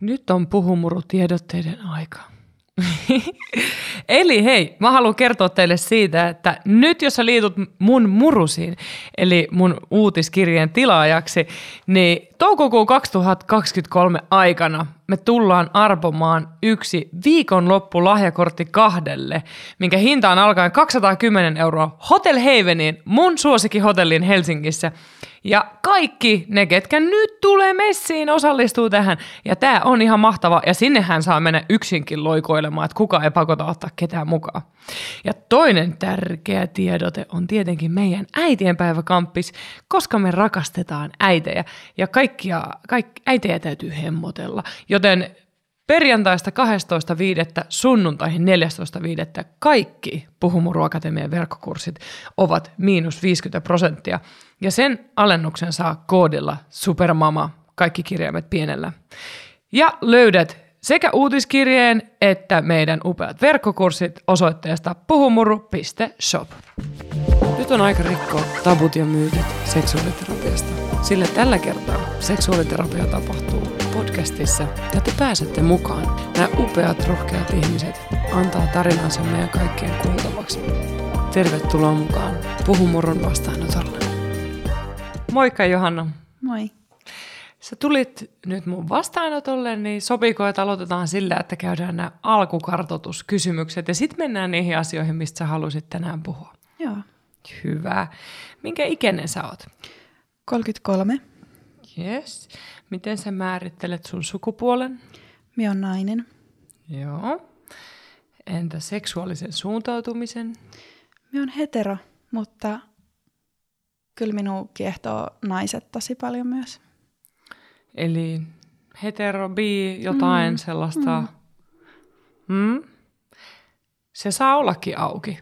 Nyt on puhumurutiedotteiden aika. eli hei, mä haluan kertoa teille siitä, että nyt jos sä liitut mun murusiin, eli mun uutiskirjeen tilaajaksi, niin toukokuun 2023 aikana me tullaan arpomaan yksi viikonloppu lahjakortti kahdelle, minkä hinta on alkaen 210 euroa Hotel Havenin, mun suosikkihotellin Helsingissä. Ja kaikki ne, ketkä nyt tulee messiin, osallistuu tähän. Ja tämä on ihan mahtava. Ja sinnehän saa mennä yksinkin loikoilemaan, että kuka ei pakota ottaa ketään mukaan. Ja toinen tärkeä tiedote on tietenkin meidän äitienpäiväkamppis, koska me rakastetaan äitejä. Ja kaikkia, kaikki, äitejä täytyy hemmotella. Joten Perjantaista 12.5. sunnuntaihin 14.5. kaikki Puhumuru Akatemian verkkokurssit ovat miinus 50 prosenttia. Ja sen alennuksen saa koodilla Supermama, kaikki kirjaimet pienellä. Ja löydät sekä uutiskirjeen että meidän upeat verkkokurssit osoitteesta puhumuru.shop. Nyt on aika rikkoa tabut ja myytit seksuaaliterapiasta, sillä tällä kertaa seksuaaliterapia tapahtuu podcastissa ja te pääsette mukaan. Nämä upeat, rohkeat ihmiset antaa tarinansa meidän kaikkien kuultavaksi. Tervetuloa mukaan Puhumurun vastaanotolle. Moikka Johanna. Moi. Sä tulit nyt mun vastaanotolle, niin sopiiko, että aloitetaan sillä, että käydään nämä alkukartoituskysymykset ja sitten mennään niihin asioihin, mistä sä halusit tänään puhua. Joo. Hyvä. Minkä ikäinen sä oot? 33. Yes. Miten sä määrittelet sun sukupuolen? Minä on nainen. Joo. Entä seksuaalisen suuntautumisen? Minä on hetero, mutta kyllä minun kiehtoo naiset tosi paljon myös. Eli hetero, bi, jotain mm. sellaista. Mm. Mm. Se saa ollakin auki.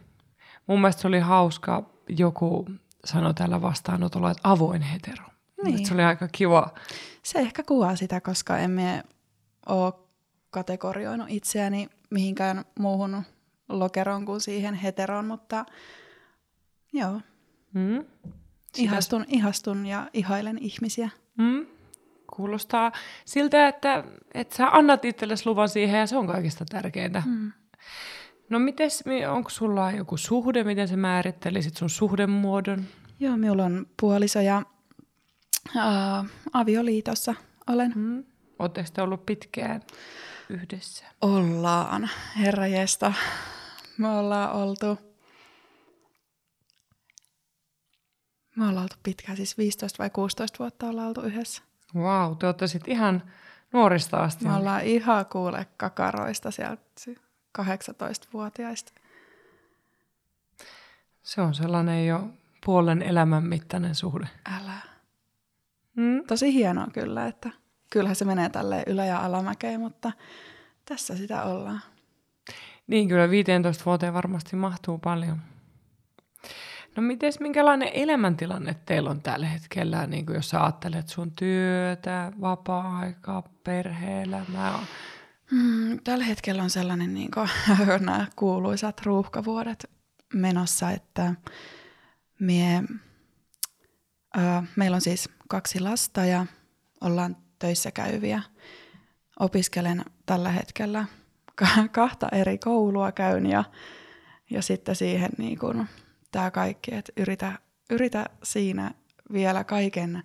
Mun mielestä se oli hauska, joku sanoi täällä vastaanotolla, että avoin hetero. Niin. Se oli aika kiva. Se ehkä kuvaa sitä, koska emme ole kategorioinut itseäni mihinkään muuhun lokeroon kuin siihen heteroon, mutta joo. Mm. Ihastun, ihastun ja ihailen ihmisiä. Mm. Kuulostaa siltä, että, että sä annat itsellesi luvan siihen ja se on kaikista tärkeintä. Mm. No mites, onko sulla joku suhde, miten sä määrittelisit sun suhdemuodon? Joo, minulla on puoliso ja uh, avioliitossa olen. Mm. Oletteko te ollut pitkään yhdessä? Ollaan, herrajesta. Me ollaan oltu, me ollaan oltu pitkään, siis 15 vai 16 vuotta ollaan oltu yhdessä. Wow, te olette sitten ihan nuorista asti. Me ollaan ihan kuule kakaroista sieltä 18-vuotiaista. Se on sellainen jo puolen elämän mittainen suhde. Älä. Mm. Tosi hienoa kyllä, että kyllähän se menee tälle ylä- ja alamäkeen, mutta tässä sitä ollaan. Niin kyllä, 15 vuoteen varmasti mahtuu paljon. No mites, minkälainen elämäntilanne teillä on tällä hetkellä, niin jos sä ajattelet sun työtä, vapaa-aikaa, perhe-elämää? Mm, tällä hetkellä on sellainen niin kuin, nämä kuuluisat ruuhkavuodet menossa, että mie, äh, meillä on siis kaksi lasta ja ollaan töissä käyviä. Opiskelen tällä hetkellä kahta eri koulua käyn ja, ja sitten siihen niin kuin, tämä kaikki, että yritä, yritä siinä vielä kaiken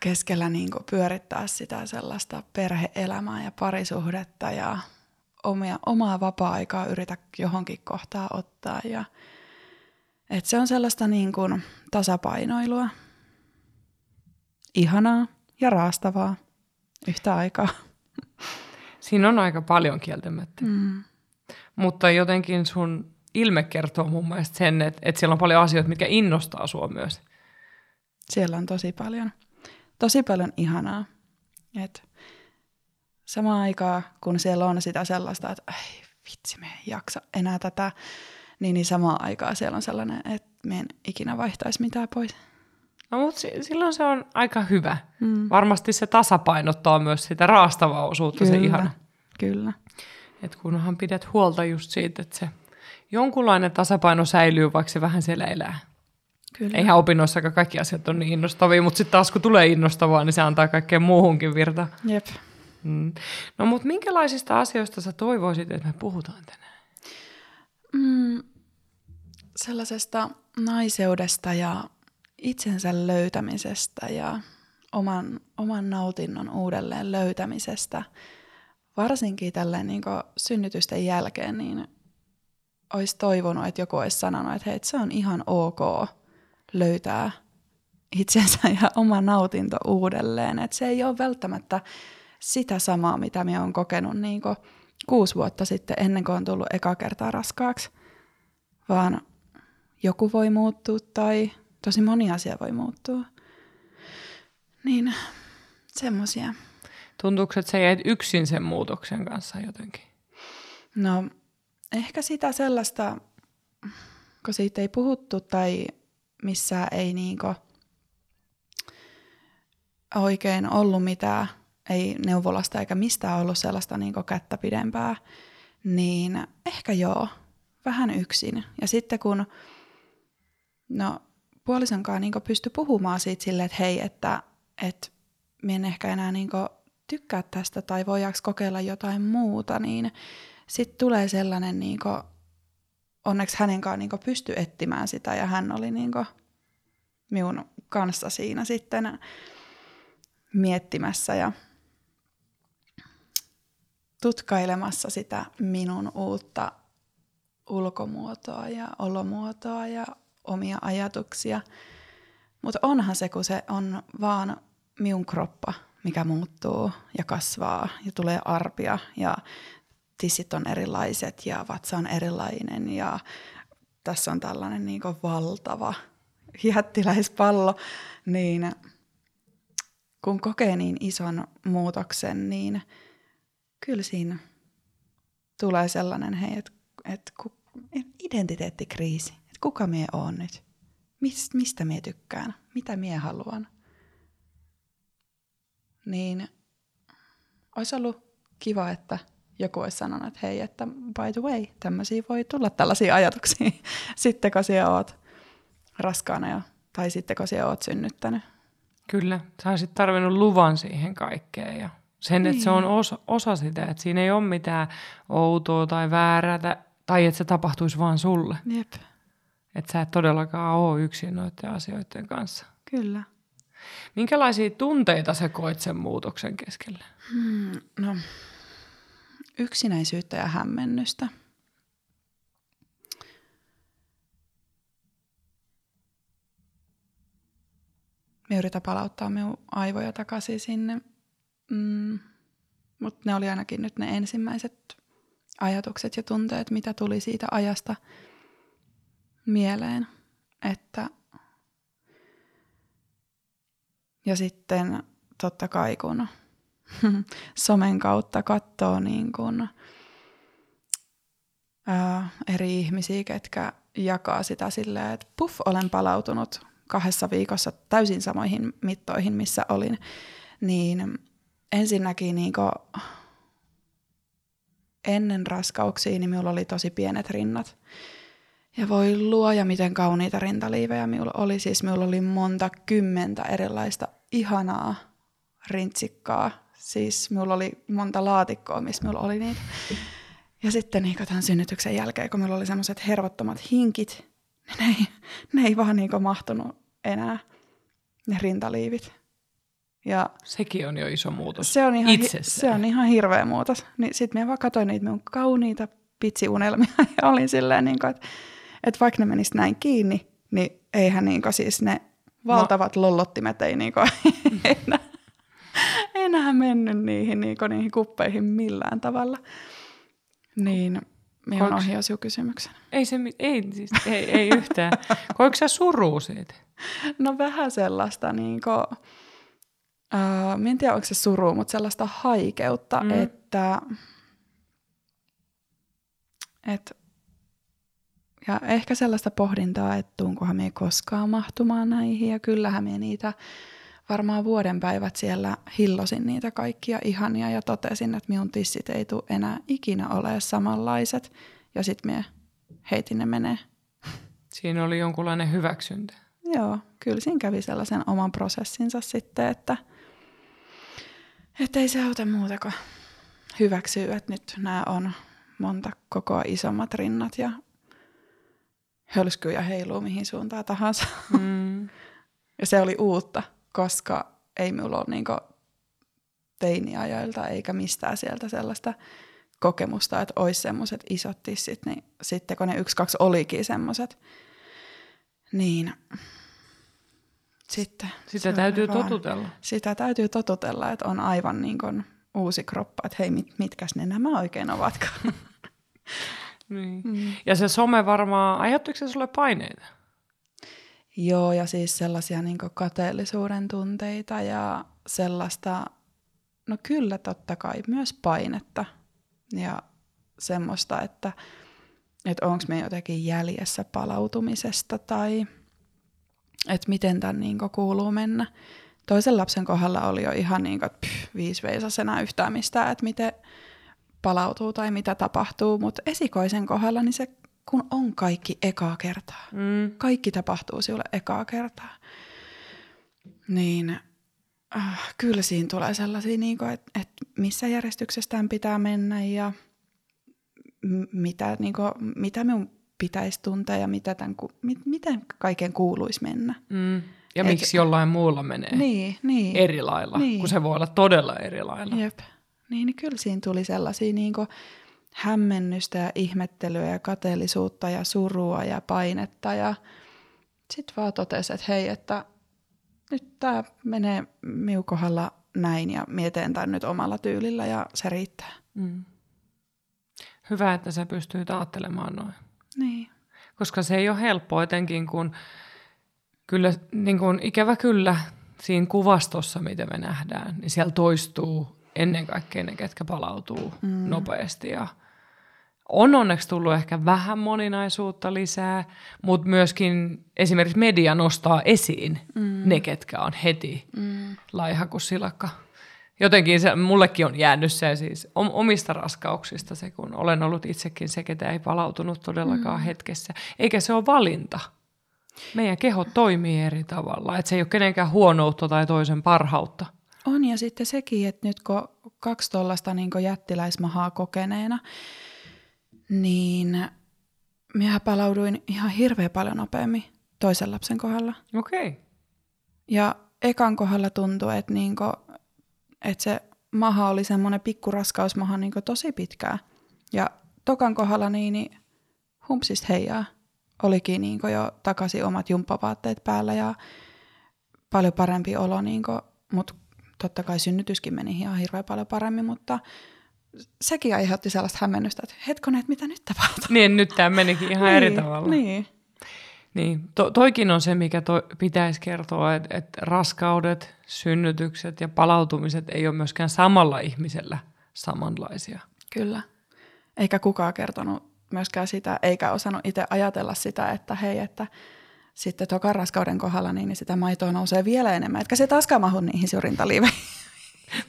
keskellä niin kuin pyörittää sitä sellaista perheelämää ja parisuhdetta ja omia, omaa vapaa-aikaa yritä johonkin kohtaa ottaa. Ja, et se on sellaista niin kuin tasapainoilua. Ihanaa ja raastavaa yhtä aikaa. Siinä on aika paljon kieltämättä. Mm. Mutta jotenkin sun ilme kertoo mun mielestä sen, että, että siellä on paljon asioita, mitkä innostaa sua myös. Siellä on tosi paljon, tosi paljon ihanaa. Et samaan aikaan, kun siellä on sitä sellaista, että ei vitsi, me ei jaksa enää tätä, niin, niin samaan aikaan siellä on sellainen, että me en ikinä vaihtaisi mitään pois. No, mutta silloin se on aika hyvä. Mm. Varmasti se tasapainottaa myös sitä raastavaa osuutta, kyllä, se ihana. Kyllä. Et kunhan pidät huolta just siitä, että se jonkunlainen tasapaino säilyy, vaikka se vähän siellä elää. Kyllä. Eihän opinnoissakaan kaikki asiat on niin innostavia, mutta sitten taas kun tulee innostavaa, niin se antaa kaikkeen muuhunkin virta. Jep. Mm. No mutta minkälaisista asioista sä toivoisit, että me puhutaan tänään? Mm, sellaisesta naiseudesta ja itsensä löytämisestä ja oman, oman nautinnon uudelleen löytämisestä. Varsinkin tälleen niin synnytysten jälkeen, niin olisi toivonut, että joku olisi sanonut, että hei, se on ihan ok löytää itsensä ja oma nautinto uudelleen. Että se ei ole välttämättä sitä samaa, mitä minä olen kokenut niin kuusi vuotta sitten ennen kuin on tullut eka kertaa raskaaksi, vaan joku voi muuttua tai tosi moni asia voi muuttua. Niin semmoisia. Tuntuuko, että sä jäit yksin sen muutoksen kanssa jotenkin? No ehkä sitä sellaista, kun siitä ei puhuttu tai missä ei niinku oikein ollut mitään, ei neuvolasta eikä mistään ollut sellaista niinku kättä pidempää, niin ehkä joo, vähän yksin. Ja sitten kun no, puolisonkaan niinku pysty puhumaan siitä silleen, että hei, että, että minä en ehkä enää niinku tykkää tästä tai voidaanko kokeilla jotain muuta, niin sitten tulee sellainen, niin kuin, onneksi hänen kanssaan niin pysty etsimään sitä ja hän oli niin kuin, minun kanssa siinä sitten miettimässä ja tutkailemassa sitä minun uutta ulkomuotoa ja olomuotoa ja omia ajatuksia. Mutta onhan se, kun se on vaan minun kroppa, mikä muuttuu ja kasvaa ja tulee arpia ja tissit on erilaiset ja vatsa on erilainen ja tässä on tällainen niin valtava jättiläispallo, niin kun kokee niin ison muutoksen, niin kyllä siinä tulee sellainen, hei, että et, et identiteettikriisi, kuka mie on nyt, Mist, mistä mie tykkään, mitä mie haluan. Niin olisi ollut kiva, että joku olisi sanonut, että hei, että by the way, tämmöisiä voi tulla tällaisia ajatuksia sitten, kun sinä oot raskaana jo, tai sitten, kun sinä oot synnyttänyt. Kyllä, sä olisit tarvinnut luvan siihen kaikkeen ja sen, niin. että se on niin. osa, osa sitä, että siinä ei ole mitään outoa tai väärää, tai että se tapahtuisi vaan sulle. Jep. Että sä et todellakaan ole yksin noiden asioiden kanssa. Kyllä. Minkälaisia tunteita sä koit sen muutoksen keskellä? Hmm, no, yksinäisyyttä ja hämmennystä. Me yritän palauttaa minun aivoja takaisin sinne, mm, mutta ne oli ainakin nyt ne ensimmäiset ajatukset ja tunteet, mitä tuli siitä ajasta mieleen. Että ja sitten totta kai kun somen kautta katsoo niin kuin, ää, eri ihmisiä, ketkä jakaa sitä silleen, että puff, olen palautunut kahdessa viikossa täysin samoihin mittoihin, missä olin, niin ensinnäkin niin kuin, ennen raskauksia niin minulla oli tosi pienet rinnat. Ja voi luoja, miten kauniita rintaliivejä minulla oli. Siis minulla oli monta kymmentä erilaista ihanaa rintsikkaa Siis minulla oli monta laatikkoa, missä minulla oli niitä. Ja sitten niin tämän synnytyksen jälkeen, kun minulla oli semmoiset hervottomat hinkit, niin ne ei, ne ei vaan niin mahtunut enää, ne rintaliivit. Ja Sekin on jo iso muutos se on ihan, itsessään. Se on ihan hirveä muutos. Niin sitten minä vaan katsoin niitä minun kauniita pitsiunelmia ja olin silleen, niin kuin, että, että vaikka ne menis näin kiinni, niin eihän niin kuin, siis ne valtavat no. lollottimet ei niin kuin, enää enää mennyt niihin, niin niihin kuppeihin millään tavalla. Niin minun ohi sinun kysymyksen. Ei, se, ei, siis, ei, ei yhtään. Koiko sä surua siitä? No vähän sellaista, niin kuin, uh, en tiedä onko se suru, mutta sellaista haikeutta, mm. että, että ja ehkä sellaista pohdintaa, että tuunkohan me koskaan mahtumaan näihin, ja kyllähän me niitä varmaan vuoden päivät siellä hillosin niitä kaikkia ihania ja totesin, että minun tissit ei tule enää ikinä ole samanlaiset. Ja sitten me heitin ne menee. Siinä oli jonkunlainen hyväksyntä. Joo, kyllä siinä kävi sellaisen oman prosessinsa sitten, että, Että ei se auta muuta kuin hyväksyä, että nyt nämä on monta kokoa isommat rinnat ja hölskyy ja heiluu mihin suuntaan tahansa. Mm. ja se oli uutta, koska ei minulla ole niinku teiniajoilta eikä mistään sieltä sellaista kokemusta, että olisi semmoiset isot tissit, niin sitten kun ne yksi, kaksi olikin semmoiset, niin sitten... Sitä täytyy vaan, totutella. Sitä täytyy totutella, että on aivan niin kuin uusi kroppa, että hei, mit, mitkäs ne nämä oikein ovatkaan. niin. mm. Ja se some varmaan, aiheuttiko se sulle paineita? Joo, ja siis sellaisia niin kateellisuuden tunteita ja sellaista, no kyllä totta kai, myös painetta. Ja semmoista, että, että onko me jotenkin jäljessä palautumisesta tai että miten tämän niin kuuluu mennä. Toisen lapsen kohdalla oli jo ihan niin kuin, että pff, viisi veisasena yhtään mistään, että miten palautuu tai mitä tapahtuu, mutta esikoisen kohdalla niin se kun on kaikki ekaa kertaa. Mm. Kaikki tapahtuu sinulle ekaa kertaa. Niin äh, kyllä siinä tulee sellaisia, niin että, että missä järjestyksestään pitää mennä ja m- mitä, niin kuin, mitä minun pitäisi tuntea ja mitä tämän, mit, miten kaiken kuuluisi mennä. Mm. Ja Eikä, miksi jollain muulla menee niin, niin, eri lailla, niin. kun se voi olla todella eri lailla. Jep. Niin, niin kyllä siinä tuli sellaisia niin kuin, hämmennystä ja ihmettelyä ja kateellisuutta ja surua ja painetta. Ja sitten vaan totesi, että hei, että nyt tämä menee miukohalla näin ja mietin tämän nyt omalla tyylillä ja se riittää. Mm. Hyvä, että sä pystyy ajattelemaan noin. Niin. Koska se ei ole helppoa etenkin, kun kyllä, niin kun, ikävä kyllä siinä kuvastossa, mitä me nähdään, niin siellä toistuu ennen kaikkea ne, ketkä palautuu mm. nopeasti ja on onneksi tullut ehkä vähän moninaisuutta lisää, mutta myöskin esimerkiksi media nostaa esiin mm. ne, ketkä on heti mm. laiha kuin silakka. Jotenkin se, mullekin on jäänyt se siis omista raskauksista se, kun olen ollut itsekin se, ketä ei palautunut todellakaan mm. hetkessä. Eikä se ole valinta. Meidän keho toimii eri tavalla, että se ei ole kenenkään huonoutta tai toisen parhautta. On ja sitten sekin, että nyt kun kaksi tuollaista niin jättiläismahaa kokeneena, niin minä palauduin ihan hirveän paljon nopeammin toisen lapsen kohdalla. Okei. Okay. Ja ekan kohdalla tuntui, että, niinku, että se maha oli semmoinen pikkuraskausmaha niinku tosi pitkää. Ja tokan kohdalla niin, niin humpsista heijaa. Olikin niinku jo takaisin omat jumppavaatteet päällä ja paljon parempi olo, niinku, mutta totta kai synnytyskin meni ihan hirveän paljon paremmin, mutta sekin aiheutti sellaista hämmennystä, että hetkonen, että mitä nyt tapahtuu? Niin, nyt tämä menikin ihan niin, eri tavalla. Niin. Niin, to, toikin on se, mikä to, pitäisi kertoa, että, että raskaudet, synnytykset ja palautumiset ei ole myöskään samalla ihmisellä samanlaisia. Kyllä. Eikä kukaan kertonut myöskään sitä, eikä osannut itse ajatella sitä, että hei, että sitten tokan raskauden kohdalla niin sitä maitoa nousee vielä enemmän, etkä se taaskaan mahu niihin syrjintaliiveihin.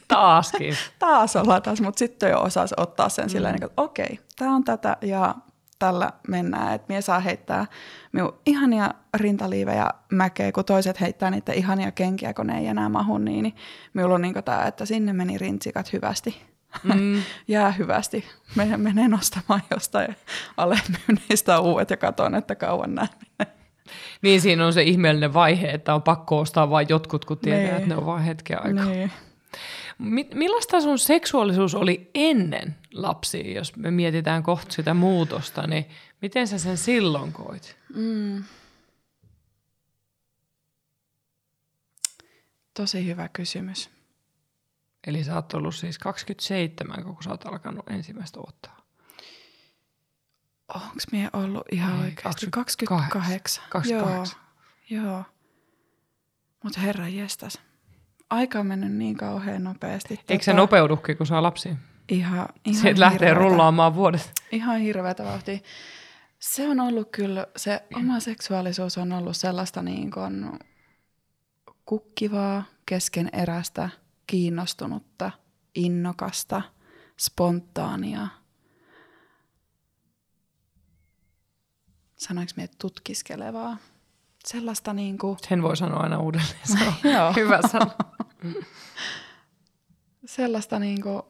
Taaskin. taas ollaan taas, mutta sitten jo osasi ottaa sen mm. silleen, että okei, tämä on tätä ja tällä mennään. Että mie saa heittää minun ihania rintaliivejä mäkeä, kun toiset heittää niitä ihania kenkiä, kun ne ei enää mahu, niin, niin minulla on niin tämä, että sinne meni rintsikat hyvästi. Mm. Jää hyvästi. Menen, menen nostamaan jostain alemyynneistä uudet ja katson, että kauan näin Niin siinä on se ihmeellinen vaihe, että on pakko ostaa vain jotkut, kun tietää, niin. että ne on vain hetken aikaa. Niin. Millaista sun seksuaalisuus oli ennen lapsia, jos me mietitään kohta sitä muutosta, niin miten sä sen silloin koit? Mm. Tosi hyvä kysymys. Eli sä oot ollut siis 27, kun sä oot alkanut ensimmäistä ottaa. Onko mie ollut ihan Ei, oikeasti? 28. 28. 28. Joo, joo. Mutta herra jestas aika on mennyt niin kauhean nopeasti. Eikö tota, se nopeudukin, kun saa lapsia? Ihan, ihan Se lähtee rullaamaan vuodet. Ihan hirveätä vauhtia. Se on ollut kyllä, se oma seksuaalisuus on ollut sellaista niin kuin kukkivaa, keskeneräistä, kiinnostunutta, innokasta, spontaania. Sanoinko me tutkiskelevaa? Sellaista niin kuin... Sen voi sanoa aina uudelleen. Se on hyvä sana. sellaista niinku,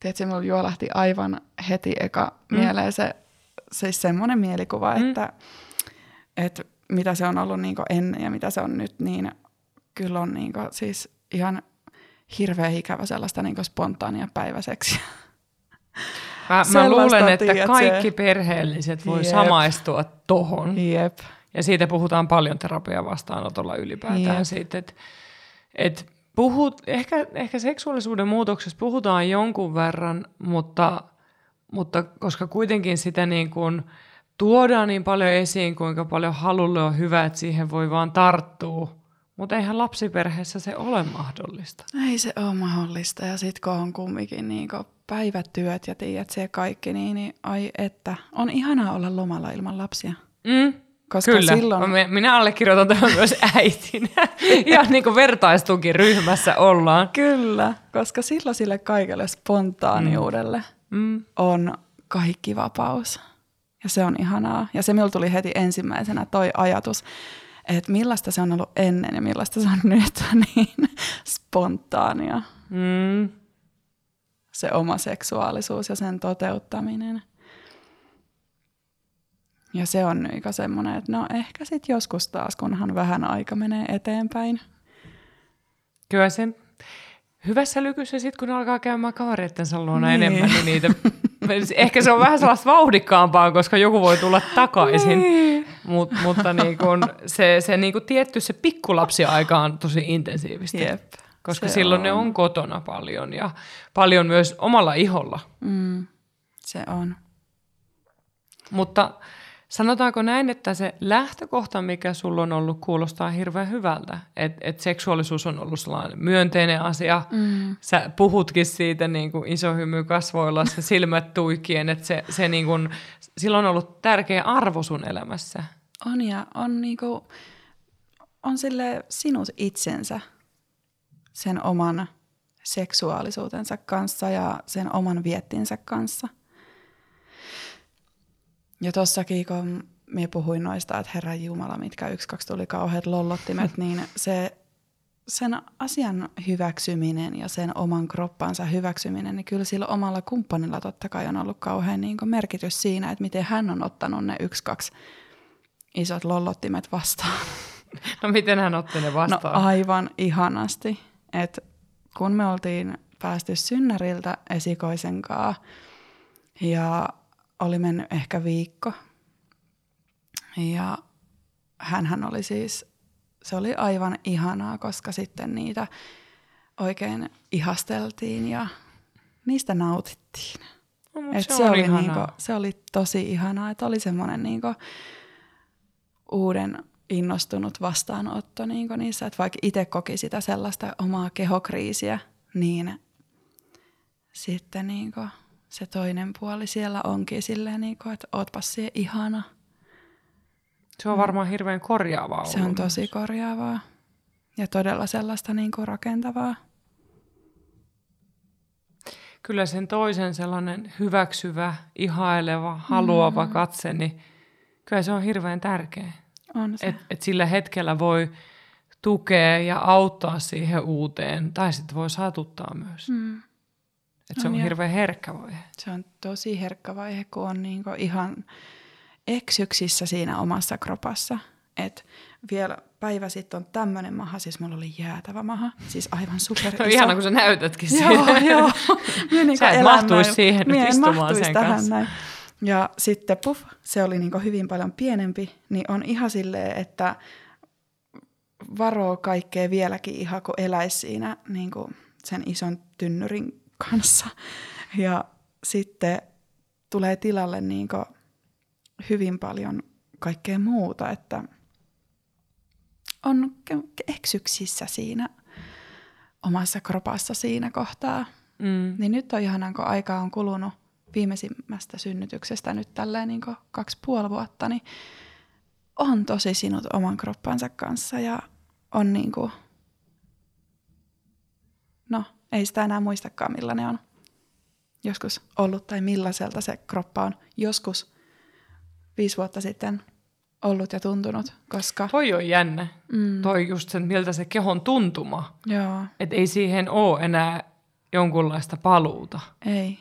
tiedätkö, mulla juolahti aivan heti eka mm. mieleen se, siis semmoinen mielikuva, mm. että, että mitä se on ollut niinku ennen ja mitä se on nyt, niin kyllä on niinku siis ihan hirveä ikävä sellaista niinku spontaania päiväseksiä. Mä, mä luulen, että tiedät, kaikki perheelliset voi Jep. samaistua tohon. Jep. Ja siitä puhutaan paljon terapian vastaanotolla ylipäätään Jep. siitä, että, että puhut, ehkä, ehkä seksuaalisuuden muutoksessa puhutaan jonkun verran, mutta, mutta koska kuitenkin sitä niin kuin tuodaan niin paljon esiin, kuinka paljon halulle on hyvä, että siihen voi vaan tarttua, mutta eihän lapsiperheessä se ole mahdollista. Ei se ole mahdollista. Ja sitten kun on kumminkin niin päivätyöt ja tiedät se kaikki, niin, niin ai että, on ihanaa olla lomalla ilman lapsia. Mm, koska Kyllä, silloin... minä allekirjoitan tämän myös äitinä. ja niin kuin vertaistukin ryhmässä ollaan. Kyllä, koska silloin sille kaikelle spontaaniudelle mm. on kaikki vapaus. Ja se on ihanaa. Ja se minulla tuli heti ensimmäisenä toi ajatus, että millaista se on ollut ennen ja millaista se on nyt, niin spontaania. Mm. Se oma seksuaalisuus ja sen toteuttaminen. Ja se on niin semmoinen, että no ehkä sitten joskus taas, kunhan vähän aika menee eteenpäin. Kyllä sen hyvässä lykyssä sitten, kun alkaa käymään kavereittensa luona niin. enemmän, niin niitä, ehkä se on vähän sellaista vauhdikkaampaa, koska joku voi tulla takaisin. Niin. Mut, mutta niin kun se, se niin kun tietty se pikkulapsi-aika on tosi intensiivistä. Jep, koska silloin on. ne on kotona paljon ja paljon myös omalla iholla. Mm, se on. Mutta Sanotaanko näin, että se lähtökohta, mikä sulla on ollut, kuulostaa hirveän hyvältä. Että et seksuaalisuus on ollut sellainen myönteinen asia. Mm. Sä puhutkin siitä niin kuin iso hymy kasvoilla, se silmät tuikien, että se, se niin kuin, sillä on ollut tärkeä arvo sun elämässä. On ja on, niin kuin, on sille sinut itsensä sen oman seksuaalisuutensa kanssa ja sen oman viettinsä kanssa – ja tossakin, kun minä puhuin noista, että Herra Jumala, mitkä yksi, kaksi tuli kauheat lollottimet, niin se, sen asian hyväksyminen ja sen oman kroppansa hyväksyminen, niin kyllä sillä omalla kumppanilla totta kai on ollut kauhean niin merkitys siinä, että miten hän on ottanut ne yksi, kaksi isot lollottimet vastaan. No miten hän otti ne vastaan? No aivan ihanasti. että kun me oltiin päästy synnäriltä esikoisen kanssa ja oli mennyt ehkä viikko. Ja hän oli siis, se oli aivan ihanaa, koska sitten niitä oikein ihasteltiin ja niistä nautittiin. No, Et se, se, oli niinku, se oli tosi ihanaa, että oli semmoinen niinku uuden innostunut vastaanotto niinku niissä, että vaikka itse koki sitä sellaista omaa kehokriisiä, niin sitten niinku se toinen puoli siellä onkin silleen, niin kuin, että ootpas siihen ihana. Se on varmaan hirveän korjaavaa Se on tosi myös. korjaavaa ja todella sellaista niin kuin rakentavaa. Kyllä sen toisen sellainen hyväksyvä, ihaileva, haluava mm. katse, niin kyllä se on hirveän tärkeä. On se. Et, et sillä hetkellä voi tukea ja auttaa siihen uuteen, tai sitten voi satuttaa myös. Mm. Että se on, on hirveän herkkä vaihe. Se on tosi herkkä vaihe, kun on niinku ihan eksyksissä siinä omassa kropassa. Et vielä päivä sitten on tämmöinen maha, siis mulla oli jäätävä maha, siis aivan super No ihana, kun sä näytätkin siitä. joo, joo. niin sä et mahtuisi siihen nyt istumaan sen tähän kanssa. Näin. Ja sitten puff, se oli niinku hyvin paljon pienempi, niin on ihan silleen, että varoo kaikkea vieläkin ihan, kun eläisi siinä niinku sen ison tynnyrin kanssa. Ja sitten tulee tilalle niin hyvin paljon kaikkea muuta, että on eksyksissä siinä omassa kropassa siinä kohtaa. Mm. Niin nyt on ihanaa, kun aika on kulunut viimeisimmästä synnytyksestä nyt tälleen niin kaksi puoli vuotta, niin on tosi sinut oman kroppansa kanssa ja on niin kuin, no ei sitä enää muistakaan, millainen on joskus ollut tai millaiselta se kroppa on joskus viisi vuotta sitten ollut ja tuntunut, koska... Toi on jännä. Mm. Toi just sen, miltä se kehon tuntuma. Joo. Että ei siihen ole enää jonkunlaista paluuta. Ei.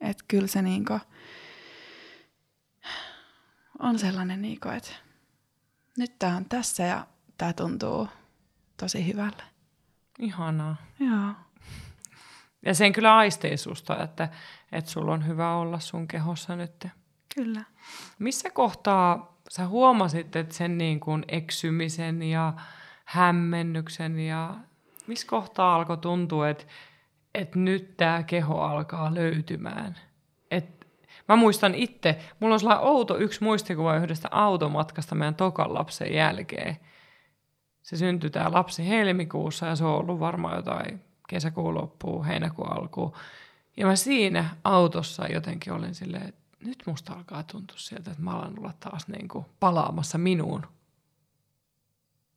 Että kyllä se niinku on sellainen, niinku, että nyt tämä on tässä ja tämä tuntuu tosi hyvälle. Ihanaa. Joo. Ja sen kyllä aistii susta, että, että sulla on hyvä olla sun kehossa nyt. Kyllä. Missä kohtaa sä huomasit, että sen niin kuin eksymisen ja hämmennyksen ja missä kohtaa alkoi tuntua, että, että nyt tämä keho alkaa löytymään? Et mä muistan itse, mulla on sellainen outo yksi muistikuva yhdestä automatkasta meidän tokan lapsen jälkeen. Se syntyi tämä lapsi helmikuussa ja se on ollut varmaan jotain kesäkuun loppuun, heinäkuun alkuun. Ja mä siinä autossa jotenkin olin silleen, että nyt musta alkaa tuntua sieltä, että mä alan olla taas niin kuin palaamassa minuun.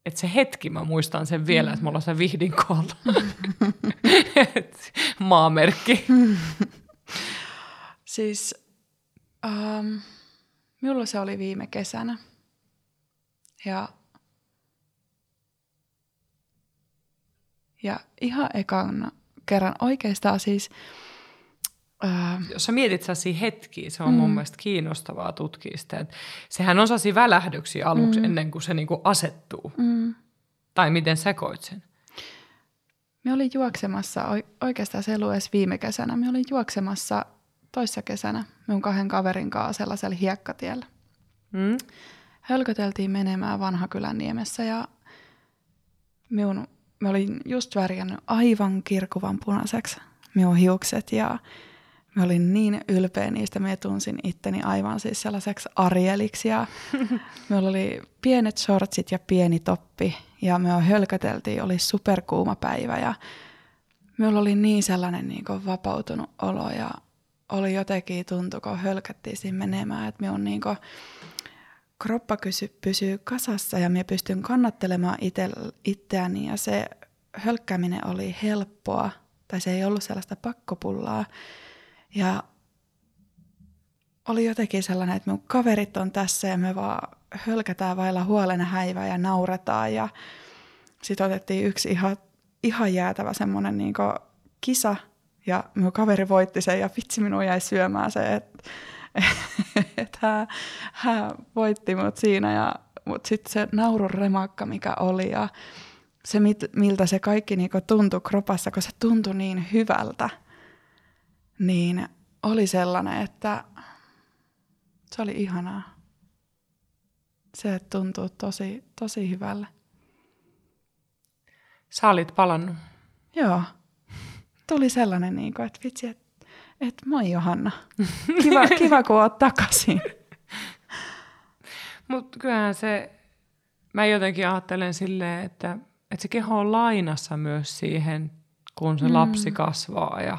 Että se hetki, mä muistan sen vielä, mm. että mulla on se vihdin kohdalla. Maamerkki. siis um, minulla se oli viime kesänä. Ja, ja ihan ekan kerran oikeastaan siis. Jos sä mietit sellaisia hetkiä, se on mm. mun mielestä kiinnostavaa tutkia sitä. Että sehän on sellaisia välähdyksiä aluksi mm. ennen kuin se niinku asettuu. Mm. Tai miten sä koit sen? Me olin juoksemassa, oikeastaan se ei ollut edes viime kesänä, me olin juoksemassa toissa kesänä minun kahden kaverin kanssa sellaisella hiekkatiellä. Mm. Hölköteltiin menemään Vanhakylän niemessä ja minun, me olin just värjännyt aivan kirkuvan punaiseksi minun hiukset ja Mä olin niin ylpeä niistä, mä tunsin itteni aivan siis sellaiseksi arjeliksi ja meillä oli pienet shortsit ja pieni toppi ja me hölköteltiin, oli superkuuma päivä ja meillä oli niin sellainen niin kuin vapautunut olo ja oli jotenkin tuntu, kun hölkättiin siinä menemään, että me on niin kuin, kroppa kysy, pysyy kasassa ja me pystyn kannattelemaan ite, itseäni ja se hölkkääminen oli helppoa tai se ei ollut sellaista pakkopullaa. Ja oli jotenkin sellainen, että mun kaverit on tässä ja me vaan hölkätään vailla huolena häivää ja nauretaan. Ja sitten otettiin yksi ihan, ihan jäätävä semmoinen niin kisa ja mun kaveri voitti sen ja vitsi minun jäi syömään se, että et hän, hän voitti mut siinä ja mutta sitten se naurun remakka, mikä oli ja se, miltä se kaikki niinku tuntui kropassa, kun se tuntui niin hyvältä – niin oli sellainen, että se oli ihanaa. Se tuntuu tosi, tosi hyvälle. Sä olit palannut. Joo. Tuli sellainen, niin kuin, että vitsi, että, että moi Johanna. Kiva, kiva kun oot takaisin. Mutta kyllähän se, mä jotenkin ajattelen silleen, että, että se keho on lainassa myös siihen, kun se mm. lapsi kasvaa ja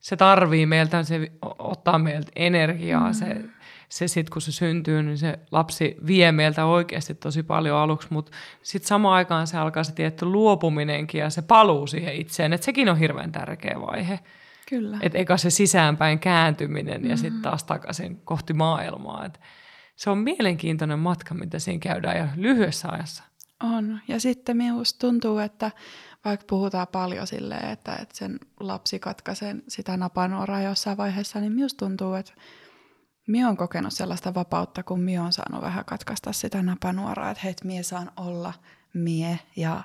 se tarvii meiltä, se ottaa meiltä energiaa. Mm. Se, se sitten kun se syntyy, niin se lapsi vie meiltä oikeasti tosi paljon aluksi, mutta sitten samaan aikaan se alkaa se tietty luopuminenkin ja se paluu siihen itseen, että sekin on hirveän tärkeä vaihe. Kyllä. Että eikä se sisäänpäin kääntyminen mm. ja sitten taas takaisin kohti maailmaa. Et se on mielenkiintoinen matka, mitä siinä käydään ja lyhyessä ajassa. On. Ja sitten minusta tuntuu, että vaikka puhutaan paljon silleen, että, että sen lapsi katkaisee sitä napanuoraa jossain vaiheessa, niin minusta tuntuu, että minä olen kokenut sellaista vapautta, kun minä olen saanut vähän katkaista sitä napanuoraa, että hei, minä saan olla mie ja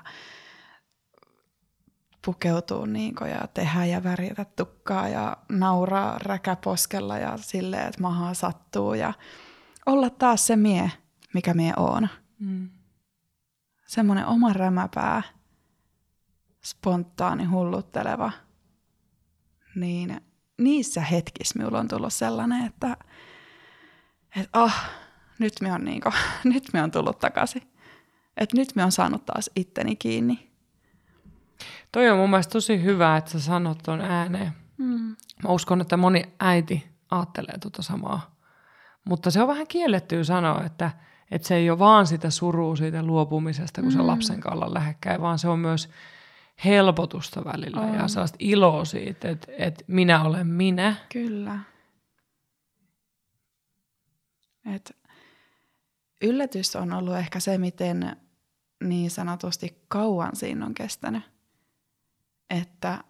pukeutuu niin ja tehdä ja värjätä tukkaa ja nauraa räkäposkella ja silleen, että mahaa sattuu ja olla taas se mie, mikä mie on. Mm. Semmoinen oma rämäpää – spontaani, hullutteleva, niin niissä hetkissä minulla on tullut sellainen, että, että oh, nyt me on, niinku, nyt me on tullut takaisin. Että nyt me on saanut taas itteni kiinni. Toi on mun mielestä tosi hyvä, että sä sanot ton ääneen. Mm. Mä uskon, että moni äiti ajattelee tuota samaa. Mutta se on vähän kiellettyä sanoa, että, että se ei ole vaan sitä surua siitä luopumisesta, kun mm. se lapsen kanssa lähekkäin, vaan se on myös helpotusta välillä on. ja sellaista iloa siitä, että, että minä olen minä. Kyllä. Et yllätys on ollut ehkä se, miten niin sanotusti kauan siinä on kestänyt. Että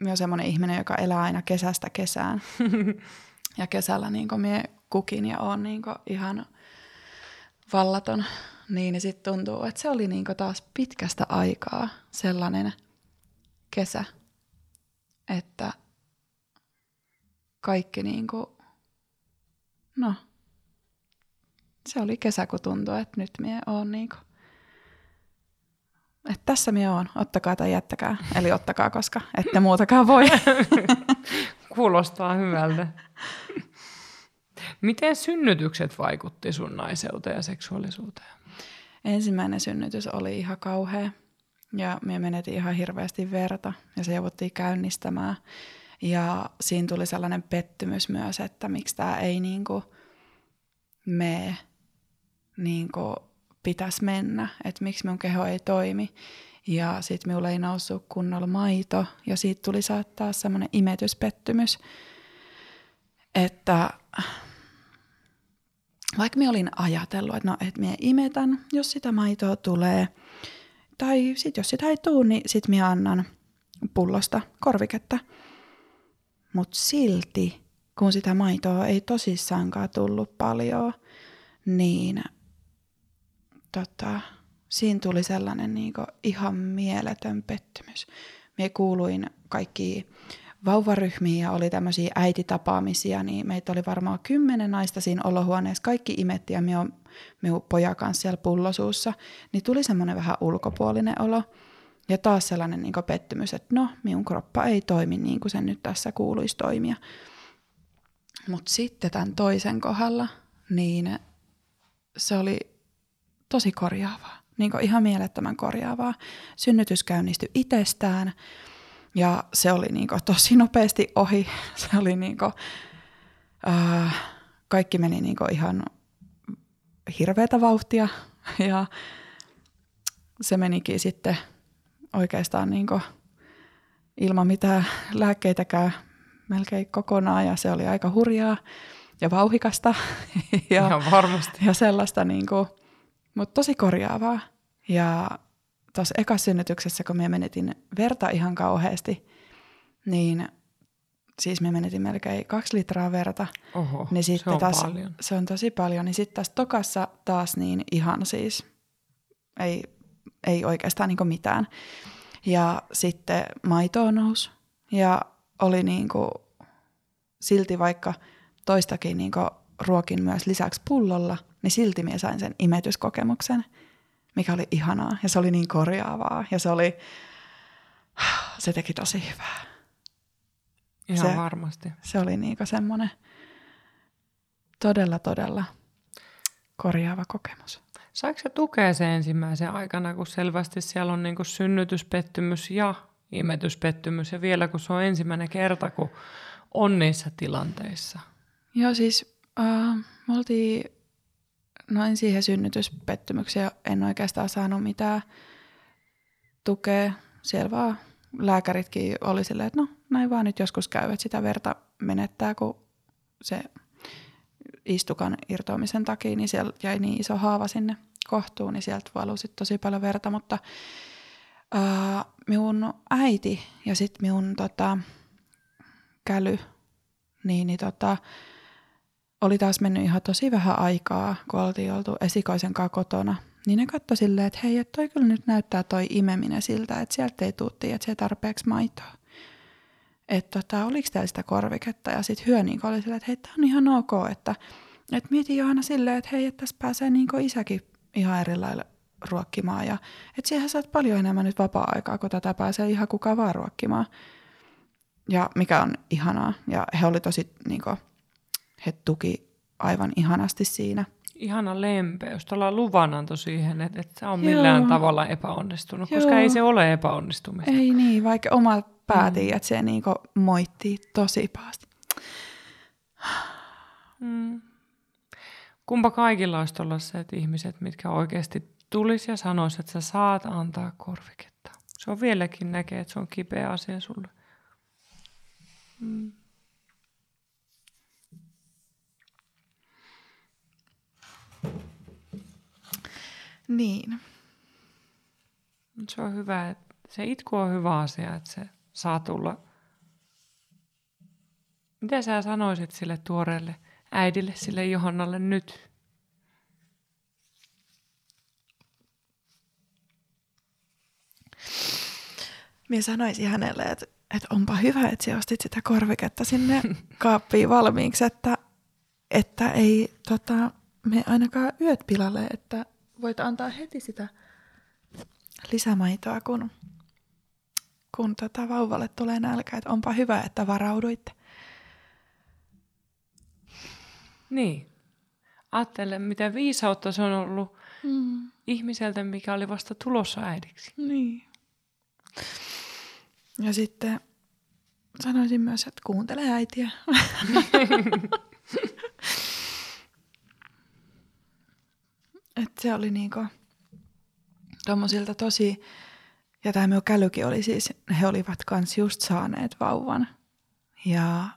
olen semmoinen ihminen, joka elää aina kesästä kesään. ja kesällä niin minä kukin ja on niin ihan vallaton. Niin, sitten tuntuu, että se oli niin taas pitkästä aikaa sellainen kesä, että kaikki niin kuin, no, se oli kesä, kun tuntui, että nyt minä olen niin kuin, että tässä minä olen, ottakaa tai jättäkää. Eli ottakaa, koska ette muutakaan voi. Kuulostaa hyvältä. Miten synnytykset vaikutti sun naiseuteen ja seksuaalisuuteen? Ensimmäinen synnytys oli ihan kauhea ja me menetin ihan hirveästi verta ja se jouduttiin käynnistämään. Ja siinä tuli sellainen pettymys myös, että miksi tämä ei niinku mene niin kuin pitäisi mennä, että miksi minun keho ei toimi. Ja sitten minulla ei noussut kunnolla maito ja siitä tuli saattaa semmoinen imetyspettymys, että vaikka minä olin ajatellut, että no, että minä imetän, jos sitä maitoa tulee, tai sitten jos sitä ei tule, niin sitten minä annan pullosta korviketta. Mutta silti, kun sitä maitoa ei tosissaankaan tullut paljon, niin tota, siinä tuli sellainen niin ihan mieletön pettymys. Me kuuluin kaikki vauvaryhmiin ja oli tämmöisiä äititapaamisia, niin meitä oli varmaan kymmenen naista siinä olohuoneessa. Kaikki imetti ja minun, minun pojan kanssa siellä pullosuussa. Niin tuli semmoinen vähän ulkopuolinen olo. Ja taas sellainen niin pettymys, että no, minun kroppa ei toimi niin kuin sen nyt tässä kuuluisi toimia. Mutta sitten tämän toisen kohdalla, niin se oli tosi korjaavaa. Niin ihan mielettömän korjaavaa. Synnytys käynnistyi itsestään ja se oli niin tosi nopeasti ohi. Se oli niin kuin, äh, kaikki meni niin ihan hirveätä vauhtia ja se menikin sitten oikeastaan niin ilman mitään lääkkeitäkään melkein kokonaan ja se oli aika hurjaa ja vauhikasta. ja, Ihan varmasti. Ja sellaista niin kuin, mutta tosi korjaavaa. Ja tuossa ekassa synnytyksessä, kun me menetin verta ihan kauheasti, niin siis me menetin melkein kaksi litraa verta. Oho, niin sitten se on taas, paljon. Se on tosi paljon. Niin sitten tässä tokassa taas niin ihan siis ei, ei oikeastaan niin mitään. Ja sitten maitoa nousi ja oli niin kuin, silti vaikka toistakin niin ruokin myös lisäksi pullolla – niin silti minä sain sen imetyskokemuksen, mikä oli ihanaa ja se oli niin korjaavaa ja se oli, se teki tosi hyvää. Ihan se, varmasti. Se oli niinku semmoinen todella, todella korjaava kokemus. Saiko se tukea se ensimmäisen aikana, kun selvästi siellä on niinku synnytyspettymys ja imetyspettymys ja vielä kun se on ensimmäinen kerta, kun on niissä tilanteissa? Joo, siis uh, me oltiin no en siihen synnytyspettymykseen en oikeastaan saanut mitään tukea. Siellä vaan lääkäritkin oli silleen, että no näin vaan nyt joskus käy, että sitä verta menettää, kun se istukan irtoamisen takia, niin siellä jäi niin iso haava sinne kohtuun, niin sieltä valui tosi paljon verta, mutta ää, minun äiti ja sitten minun tota, käly, niin, niin tota, oli taas mennyt ihan tosi vähän aikaa, kun oltiin oltu esikoisen kanssa kotona, niin ne katsoi silleen, että hei, että toi kyllä nyt näyttää toi imeminen siltä, että sieltä ei tuutti, että se tarpeeksi maitoa. Että tota, oliko täällä sitä korviketta ja sitten hyö niin oli silleen, että hei, on ihan ok, että, että mietin Johanna silleen, että hei, että tässä pääsee niin isäkin ihan eri lailla ruokkimaan ja että siihen saat paljon enemmän nyt vapaa-aikaa, kun tätä pääsee ihan kuka vaan ruokkimaan. Ja mikä on ihanaa. Ja he oli tosi niin kuin, he tuki aivan ihanasti siinä. Ihana lempeys, tuolla luvananto siihen, että, että se on millään Joo. tavalla epäonnistunut, Joo. koska ei se ole epäonnistumista. Ei niin, vaikka oma päätiin, mm. että se niinku moittii tosi pahasti. Mm. Kumpa kaikilla olisi tuollaiset ihmiset, mitkä oikeasti tulisi ja sanoisi, että sä saat antaa korviketta. Se on vieläkin näkee, että se on kipeä asia sulle. Mm. Niin. Se on hyvä, että se itku on hyvä asia, että se saa tulla. Mitä sä sanoisit sille tuoreelle äidille, sille Johannalle nyt? Minä sanoisin hänelle, että, että onpa hyvä, että sinä ostit sitä korviketta sinne kaappiin valmiiksi, että, että ei tota, me ainakaan yöt pilalle, että voit antaa heti sitä lisämaitoa, kun, kun tota vauvalle tulee nälkä. Että onpa hyvä, että varauduitte. Niin. Ajattele, mitä viisautta se on ollut Mm. ihmiseltä, mikä oli vasta tulossa äidiksi. Niin. Ja sitten sanoisin myös, että kuuntele äitiä. että se oli niinku tommosilta tosi, ja tämä minun kälykin oli siis, he olivat kans just saaneet vauvan. Ja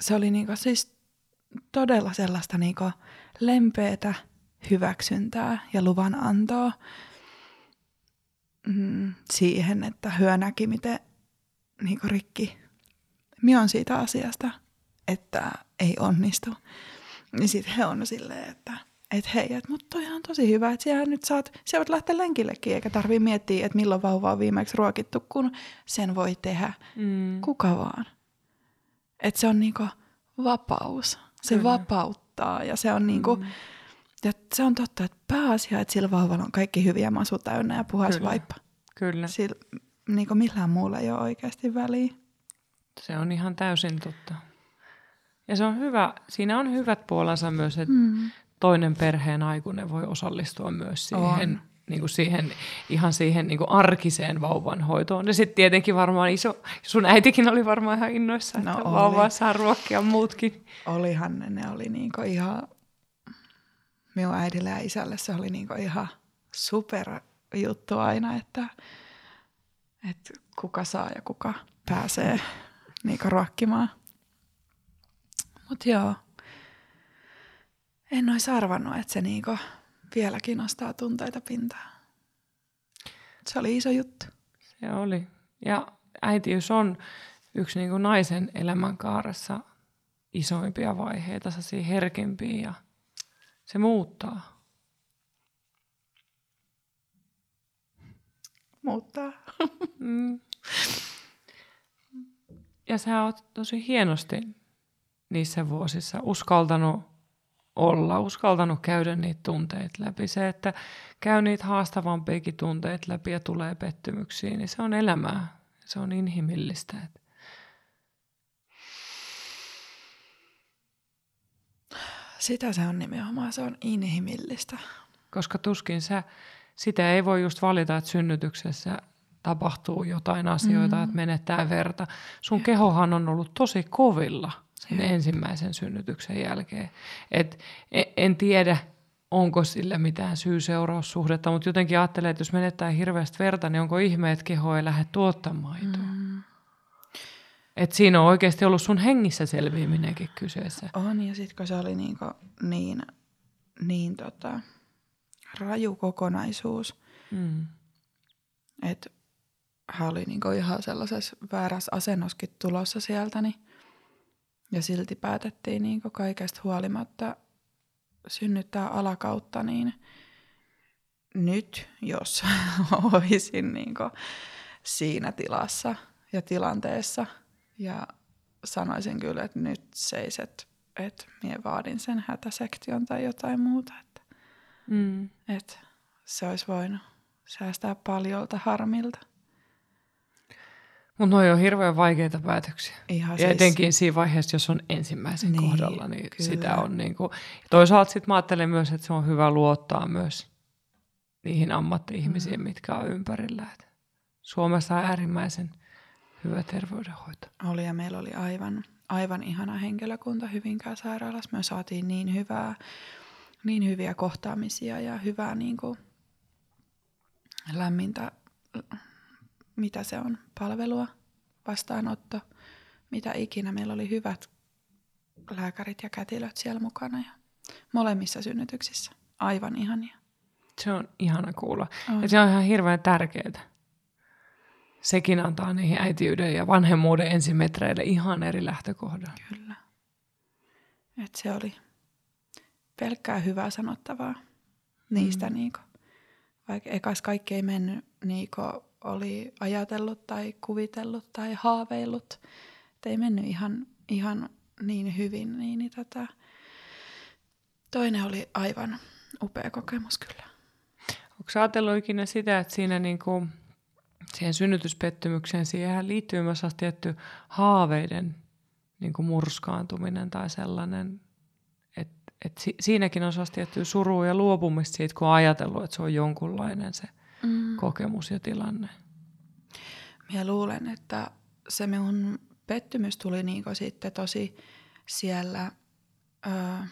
se oli niinku siis todella sellaista niinku lempeätä hyväksyntää ja luvan antoa mm, siihen, että hyö näki, miten niinku rikki minä on siitä asiasta, että ei onnistu. Niin sitten he on silleen, että et hei, et, mutta toi on tosi hyvä, että siellä nyt saat, siellä voit lähteä lenkillekin, eikä tarvii miettiä, että milloin vauva on viimeksi ruokittu, kun sen voi tehdä Mm. kuka vaan. Että se on niinku vapaus. Se Kyllä. vapauttaa ja se on niinku, Mm. ja se on totta, että pääasia, että sillä vauvalla on kaikki hyviä masu täynnä ja puhas Kyllä. vaippa. Kyllä, Sillä niinku millään muulla ei ole oikeasti väliä. se on ihan täysin totta. Ja se on hyvä, siinä on hyvät puolensa myös, että Mm. toinen perheen aikuinen voi osallistua myös siihen, On. niin kuin siihen ihan siihen niin kuin arkiseen vauvan hoitoon. Ja sitten tietenkin varmaan iso, sun äitikin oli varmaan ihan innoissa, No että oli. vauvaa saa ruokkia muutkin. Olihan ne, ne oli niinku ihan, minun äidille ja isälle se oli niinku ihan super juttu aina, että, että kuka saa ja kuka pääsee niinku ruokkimaan. Mutta joo, en olisi arvannut, että se niinku vieläkin nostaa tunteita pintaan. Se oli iso juttu. Se oli. Ja äitiys on yksi niin kuin naisen elämänkaaressa isoimpia vaiheita, sellaisia herkimpiä ja se muuttaa. Muuttaa. Mm. Ja sä oot tosi hienosti niissä vuosissa uskaltanut olla, uskaltanut käydä niitä tunteita läpi. Se, että käy niitä haastavampiakin tunteita läpi ja tulee pettymyksiä, niin se on elämää. Se on inhimillistä. Sitä se on nimenomaan, se on inhimillistä. Koska tuskin sä, sitä ei voi just valita, että synnytyksessä tapahtuu jotain asioita, mm. että menettää verta. Sun kehohan on ollut tosi kovilla sen ensimmäisen synnytyksen jälkeen. Et en, en tiedä, onko sillä mitään syy-seuraussuhdetta, mutta jotenkin ajattelen, että jos menettää hirveästi verta, niin onko ihme, että keho ei lähde tuottamaan maitoa. Mm. Et siinä on oikeasti ollut sun hengissä selviäminenkin kyseessä. On, ja sitten kun se oli niinku niin, niin tota, raju kokonaisuus, Mm. että hän oli niinku ihan sellaisessa väärässä asennoskin tulossa sieltä, niin, ja silti päätettiin niinku kaikesta huolimatta synnyttää alakautta, niin nyt, jos olisin niinku siinä tilassa ja tilanteessa, ja sanoisin kyllä, että nyt seiset, että minä vaadin sen hätäsektion tai jotain muuta, että, Mm. että se olisi voinut säästää paljolta harmilta. Mutta noi on hirveän vaikeita päätöksiä. Ihan Ja etenkin siinä vaiheessa, jos on ensimmäisen Niin, kohdalla, niin kyllä. sitä on niin kuin, toisaalta sitten mä ajattelen myös, että se on hyvä luottaa myös niihin ammatti-ihmisiin, mm. mitkä on ympärillä. Et Suomessa on äärimmäisen hyvä terveydenhoito. Oli ja meillä oli aivan, aivan ihana henkilökunta Hyvinkään sairaalassa. Me saatiin niin hyvää, niin hyviä kohtaamisia ja hyvää niin kuin lämmintä, mitä se on, palvelua, vastaanotto, mitä ikinä. Meillä oli hyvät lääkärit ja kätilöt siellä mukana. Ja Molemmissa synnytyksissä. Aivan ihania. Se on ihana kuulla. On. Ja se on ihan hirveän tärkeää. Sekin antaa niihin äitiyden ja vanhemmuuden ensimetreille ihan eri lähtökohdan. Kyllä. Et se oli pelkkää hyvää sanottavaa niistä. Mm. Niinku. Vaikka ekas kaikki ei mennyt niin kuin oli ajatellut tai kuvitellut tai haaveillut. Et ei mennyt ihan, ihan niin hyvin. Niin, niin tota, toinen oli aivan upea kokemus kyllä. Onko ajatellut ikinä sitä, että siinä niinku, siihen synnytyspettymykseen siihen liittyy myös tietty haaveiden niinku murskaantuminen tai sellainen, että et si, siinäkin on tietty surua ja luopumista siitä, kun on ajatellut, että se on jonkunlainen se mm. kokemus ja tilanne. Minä luulen, että se minun pettymys tuli niinku sitten tosi siellä... Öö,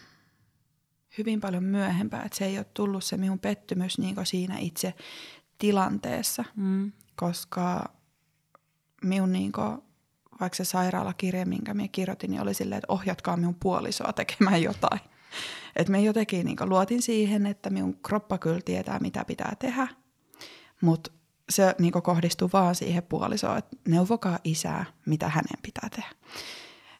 hyvin paljon myöhempään, että se ei ole tullut se minun pettymys niin siinä itse tilanteessa, mm. koska minun niin kuin, vaikka se sairaalakirja, minkä minä kirjoitin, niin oli silleen, että ohjatkaa minun puolisoa tekemään jotain. Että me jotenkin niin luotin siihen, että minun kroppa kyllä tietää, mitä pitää tehdä, mutta se niin kohdistuu vaan siihen puolisoon, että neuvokaa isää, mitä hänen pitää tehdä.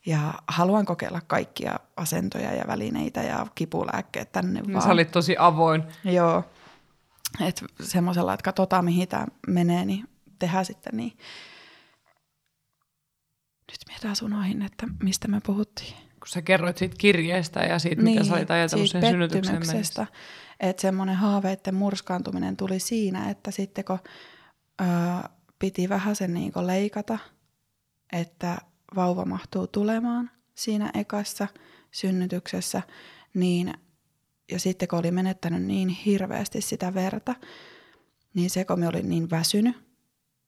Ja haluan kokeilla kaikkia asentoja ja välineitä ja kipulääkkeet tänne no, vaan. Sä olit tosi avoin. Joo. Että semmoisella, että katsotaan mihin tämä menee, niin tehdään sitten niin. Nyt mä taas unohin, että mistä me puhuttiin. Kun sä kerroit siitä kirjeestä ja siitä, niin, mitä sä olit ajatellut sen synnytyksen mennessä. Että semmoinen haaveiden murskaantuminen tuli siinä, että sitten kun öö, piti vähän sen niin leikata, että vauva mahtuu tulemaan siinä ekassa synnytyksessä, niin, ja sitten kun oli menettänyt niin hirveästi sitä verta, niin se kun me olin niin väsynyt,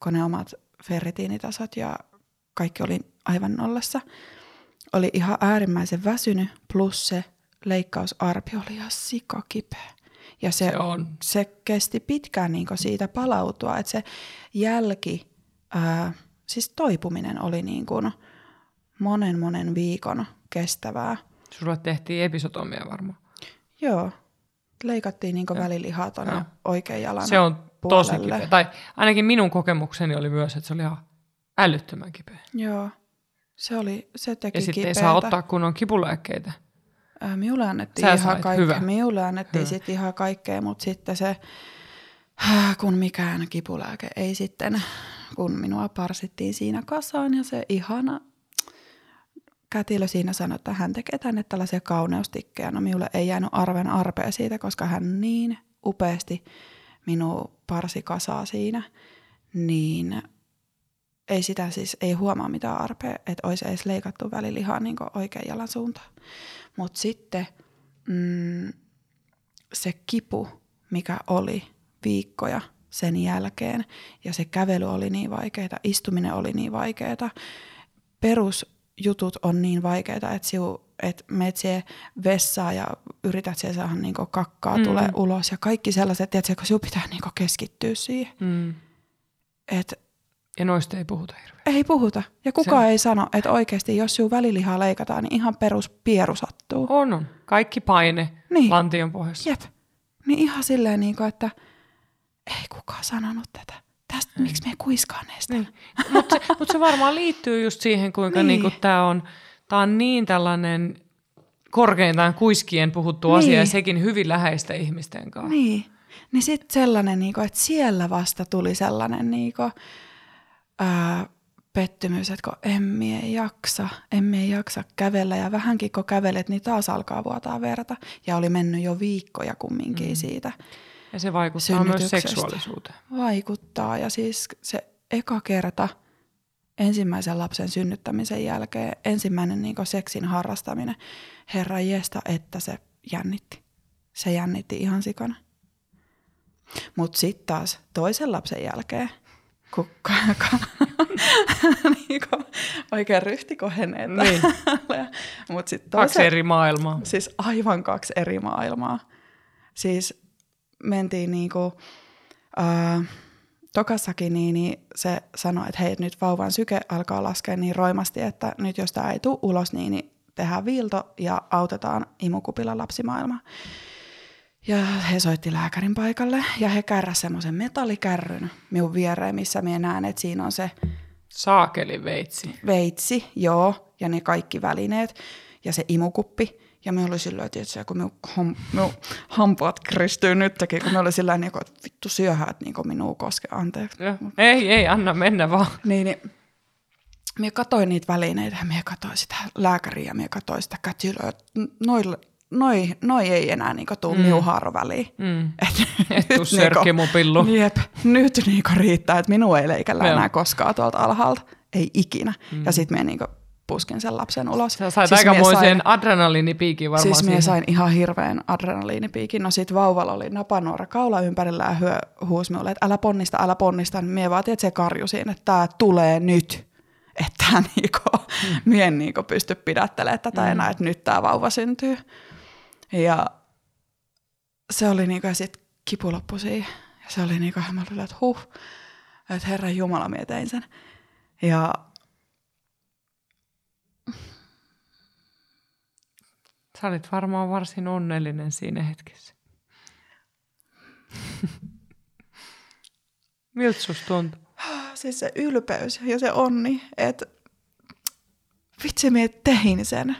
kun ne omat ferritiinitasot ja kaikki oli aivan nollassa, oli ihan äärimmäisen väsynyt, plus se leikkausarpi oli ihan sikakipeä. Ja se, se, on. se kesti pitkään niin siitä palautua, että se jälki, ää, siis toipuminen oli niin kuin – monen monen viikon kestävää. Sulla tehtiin episotomia varmaan. Joo. Leikattiin niin välilihaa tuonne oikean jalan Se on puolelle. tosi kipeä. Tai ainakin minun kokemukseni oli myös, että se oli ihan älyttömän kipeä. Joo. Se, oli, se teki Ja sitten ei saa ottaa kunnon kipulääkkeitä. Minulle annettiin Sä ihan kaikkea. Minulle annettiin sitten ihan kaikkea, mutta sitten se, kun mikään kipulääke ei sitten, kun minua parsittiin siinä kasaan ja se ihana kätilö siinä sanoi, että hän tekee tänne tällaisia kauneustikkeja. No minulle ei jäänyt arven arpea siitä, koska hän niin upeasti minun parsi kasaa siinä, niin ei sitä siis, ei huomaa mitään arpea, että olisi edes leikattu välilihaa niin oikean jalan suuntaan. Mutta sitten mm, se kipu, mikä oli viikkoja sen jälkeen, ja se kävely oli niin vaikeaa, istuminen oli niin vaikeaa, perus jutut on niin vaikeita, että, siu, että meet siihen vessaan ja yrität siellä saada niin kakkaa mm. tulee ulos ja kaikki sellaiset, että kun sinun pitää niin keskittyä siihen. Mm. Et, ja noista ei puhuta hirveän. Ei puhuta. Ja kukaan Se. ei sano, että oikeasti jos sinun välilihaa leikataan, niin ihan perus pieru sattuu. On, on. Kaikki paine niin. lantion pohjassa. Jep. Niin ihan silleen, niin kuin, että ei kukaan sanonut tätä tästä, mm. miksi me kuiskaan näistä. Niin. Mutta se, mut se varmaan liittyy just siihen, kuinka niin. niinku tämä on, tää on niin tällainen korkeintaan kuiskien puhuttu niin. asia ja sekin hyvin läheistä ihmisten kanssa. Niin, niin sitten sellainen, niinku, että siellä vasta tuli sellainen niinku, ää, pettymys, että kun emme jaksa, emme jaksa kävellä ja vähänkin kun kävelet, niin taas alkaa vuotaa verta. Ja oli mennyt jo viikkoja kumminkin mm. siitä. Ja se vaikuttaa myös seksuaalisuuteen. Vaikuttaa ja siis se eka kerta ensimmäisen lapsen synnyttämisen jälkeen ensimmäinen niin seksin harrastaminen, herra jesta, että se jännitti. Se jännitti ihan sikana. Mutta sitten taas toisen lapsen jälkeen, kun niin oikein ryhti kohenee. Niin. Mut sit toisen, kaksi eri maailmaa. Siis aivan kaksi eri maailmaa. Siis mentiin niinku, ää, tokassakin, niin, niin se sanoi, että hei, nyt vauvan syke alkaa laskea niin roimasti, että nyt jos tämä ei tule ulos, niin, niin tehdään viilto ja autetaan imukupilla lapsimaailmaa. Ja he soitti lääkärin paikalle ja he kärräsivät semmoisen metallikärryn minun viereen, missä minä näen, että siinä on se Saakeli veitsi. veitsi, joo, ja ne kaikki välineet ja se imukuppi. Ja me oli silleen, että kun minun, ham, minun hampaat kristyy nytkin, kun me oli sillä niin että vittu syöhä, että niin minua koske, anteeksi. Ja. Ei, ei, anna mennä vaan. Niin, niin minä katsoin niitä välineitä ja minä katsoin sitä lääkäriä ja minä katsoin sitä kätilöä, noille, noi, noi ei enää niinku tuu mm. minun haaroväliin. Mm. Et, Et tuu sörkki mun pillu. Jep, nyt niinku riittää, että minua ei leikellä Joo. enää koskaan tuolta alhaalta. Ei ikinä. Mm. Ja sitten minä niinku puskin sen lapsen ulos. Sä sait siis aikamoisen sain, adrenaliinipiikin varmaan Siis minä siihen. sain ihan hirveän adrenaliinipiikin. No sit vauvalla oli napanuora kaula ympärillä ja hyö huusi minulle, että älä ponnista, älä ponnista. Mie vaatin, että se karju siinä, että tämä tulee nyt. Että niinku, mm. mie en niinku pysty pidättelemään tätä mm. enää, että nyt tämä vauva syntyy. Ja se oli niinku, ja sit kipu loppui siihen. Ja se oli niinku, mä olin, että huh, että herran jumala, mie tein sen. Ja Sä olit varmaan varsin onnellinen siinä hetkessä. Miltä susta tuntui? siis se ylpeys ja se onni, että vitsi, mie tein sen.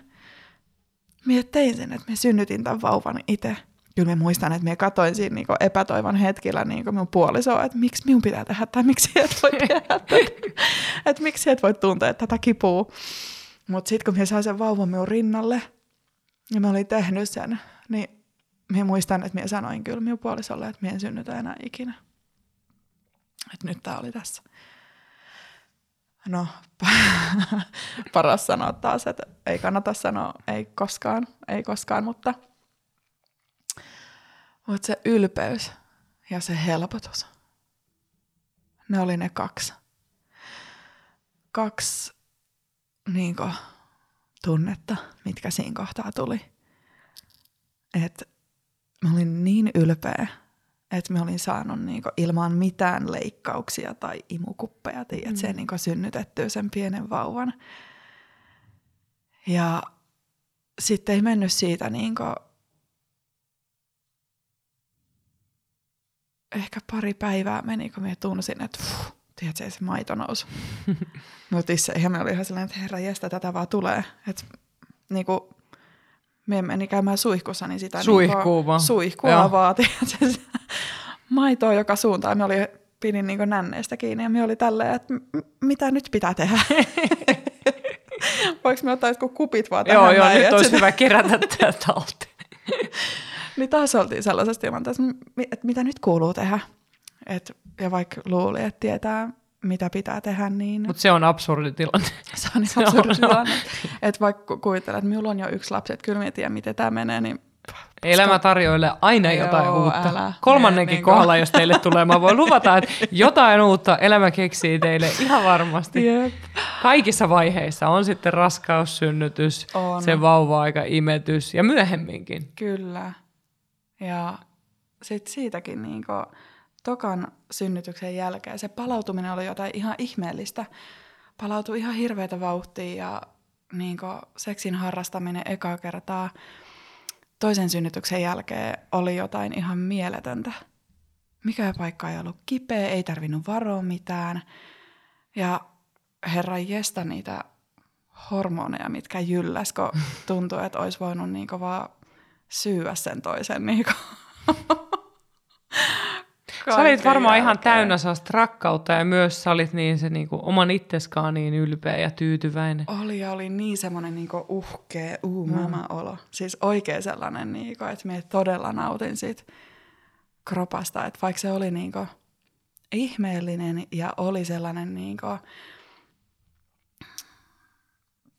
Mie tein sen, että me synnytin tämän vauvan itse. Kyllä mä muistan, että mä katoin siinä niinku epätoivon hetkellä niinku mun puolisoa, että miksi minun pitää tehdä tai miksi et voi tehdä tätä. että miksi et voi tuntea tätä kipua. Mutta sitten kun mä sain sen vauvan minun rinnalle ja mä olin tehnyt sen, niin mä muistan, että mä sanoin kyllä minun puolisolle, että mä en synnytä enää ikinä. Että nyt tää oli tässä. No, paras sanoa taas, että ei kannata sanoa, ei koskaan, ei koskaan, mutta, mutta se ylpeys ja se helpotus, ne oli ne kaksi. Kaksi niinko, tunnetta, mitkä siinä kohtaa tuli. Että mä olin niin ylpeä, että mä olin saanut niinku ilman mitään leikkauksia tai imukuppeja, tiedät, mm. sen niinku synnytettyä sen pienen vauvan. Ja sitten ei mennyt siitä niinku, ehkä pari päivää meni, kun mä tunsin, että fuh, tiedätkö, se maito nousi. Mutta itse ihan me oli ihan sellainen, että herra jestä, tätä vaan tulee. Että niinku, me meni käymään suihkussa, niin sitä Suihkuu niinku, vaan. suihkua tiedätkö, maitoa joka suuntaan. Me oli, pidin niinku nänneistä kiinni ja me oli tälleen, että m- mitä nyt pitää tehdä? Voinko me ottaa jotkut kupit vaan tähän Joo, joo, näin, nyt olisi sitä- hyvä kerätä tämä talteen. niin taas oltiin sellaisessa tilanteessa, että mitä nyt kuuluu tehdä. Et, ja vaikka luuli, että tietää, mitä pitää tehdä, niin Mutta se on absurdi tilanne. se on se ihan absurdi on. tilanne. Että vaikka ku- kuvittelee, että minulla on jo yksi lapsi, että kyllä minä tiedän, miten tämä menee, niin Elämä tarjoilee aina Joo, jotain uutta. älä. Kolmannenkin Niin kohdalla, jos teille tulee, mä voin luvata, että jotain uutta elämä keksii teille ihan varmasti. Jep. Kaikissa vaiheissa on sitten raskaus, synnytys, On. se vauva-aika, imetys ja myöhemminkin. Kyllä. Ja sitten siitäkin niin tokan synnytyksen jälkeen se palautuminen oli jotain ihan ihmeellistä. Palautui ihan hirveätä vauhtia ja niin seksin harrastaminen ekaa kertaa toisen synnytyksen jälkeen oli jotain ihan mieletöntä. Mikä paikka ei ollut kipeä, ei tarvinnut varoa mitään. Ja herran jestä niitä hormoneja, mitkä jylläs, kun tuntui, että olisi voinut niinku vaan syyä sen toisen. Niinku. Sä olit varmaan ihan täynnä sellaista rakkautta ja myös sä olit niin se niinku oman itseskaan niin ylpeä ja tyytyväinen. Oli ja oli niin semmoinen niinku uhkea, uu mama olo. Siis oikein sellainen, niinku, että me todella nautin siitä kropasta. Että vaikka se oli niinku ihmeellinen ja oli sellainen niinku,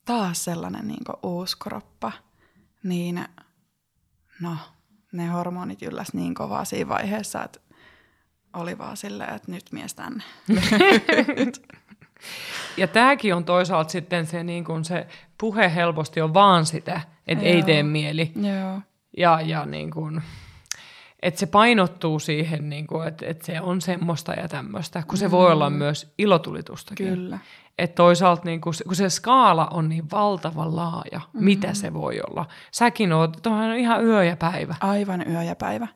taas sellainen niinku uusi kroppa, niin no, ne hormonit ylläs niin kovaa siinä vaiheessa, että oli vaan silleen, että nyt mies tänne. Ja tämäkin on toisaalta sitten se, niin kun se puhe helposti on vaan sitä, että ei tee mieli. Joo. Ja, ja niin kun, että se painottuu siihen, niin kuin, että, että se on semmoista ja tämmöistä, kun se mm. voi olla myös ilotulitustakin. Kyllä. Että toisaalta, niin kun, kun se skaala on niin valtavan laaja, mm. mitä se voi olla. Säkin oot, tuohan on ihan yö ja päivä. Aivan yö ja päivä.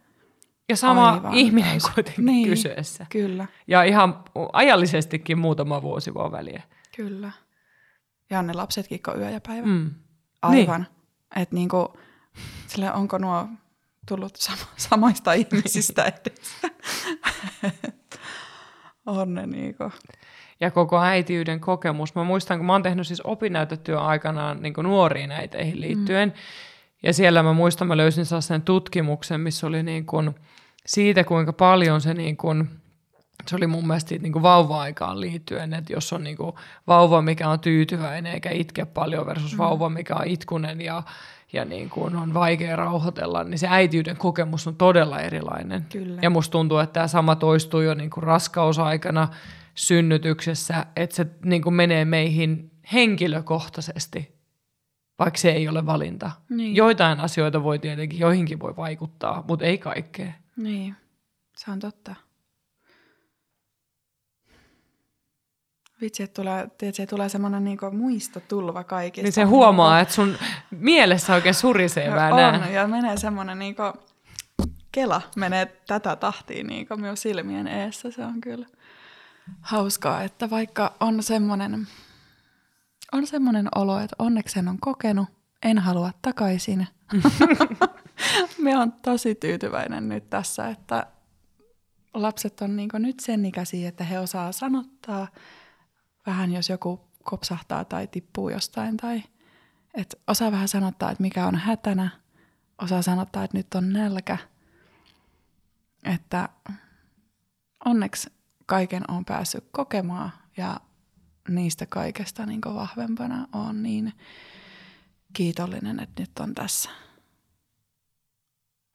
Ja sama Aivan ihminen täysin. kuitenkin niin, kyseessä. Kyllä. Ja ihan ajallisestikin muutama vuosi vaan väliä. Kyllä. Ja ne lapsetkin on yö ja päivä. Mm. Aivan. Niin. Että niinku, sille onko nuo tullut sama, samaista ihmisistä edessä. on ne niinku. Ja koko äitiyden kokemus. Mä muistan, kun mä oon tehnyt siis opinnäytetyön aikanaan niin nuoriin äiteihin liittyen. Mm. Ja siellä mä muistan, mä löysin sellaisen tutkimuksen, missä oli niin kuin siitä, kuinka paljon se niin kuin, se oli mun mielestä niin kuin vauva-aikaan liittyen, että jos on niin kuin vauva, mikä on tyytyväinen eikä itke paljon versus mm. vauva, mikä on itkunen ja ja niin kuin on vaikea rauhoitella, niin se äitiyden kokemus on todella erilainen. Kyllä. Ja musta tuntuu, että tämä sama toistuu jo niin kuin raskausaikana synnytyksessä, että se niin kuin menee meihin henkilökohtaisesti, vaikka se ei ole valinta. Niin. Joitain asioita voi tietenkin, joihinkin voi vaikuttaa, mutta ei kaikkea. Niin, se on totta. Vitsi, että tulee, tiedätkö, tulee semmoinen niinku muistotulva kaikista. Niin se huomaa, että sun mielessä oikein surisee no, On, ja menee semmoinen niinku, kela menee tätä tahtia niinku myös silmien eessä. Se on kyllä hauskaa, että vaikka on semmoinen, on semmoinen olo, että onneksi sen on kokenut, en halua takaisin. Me on tosi tyytyväinen nyt tässä, että lapset on niin nyt sen ikäisiä, että he osaa sanottaa – vähän, jos joku kopsahtaa tai tippuu jostain tai et osaa vähän sanottaa, että mikä on hätänä, osaa sanottaa, että nyt on nälkä. Että onneksi kaiken on päässyt kokemaan ja niistä kaikesta niin vahvempana on niin kiitollinen, että nyt on tässä.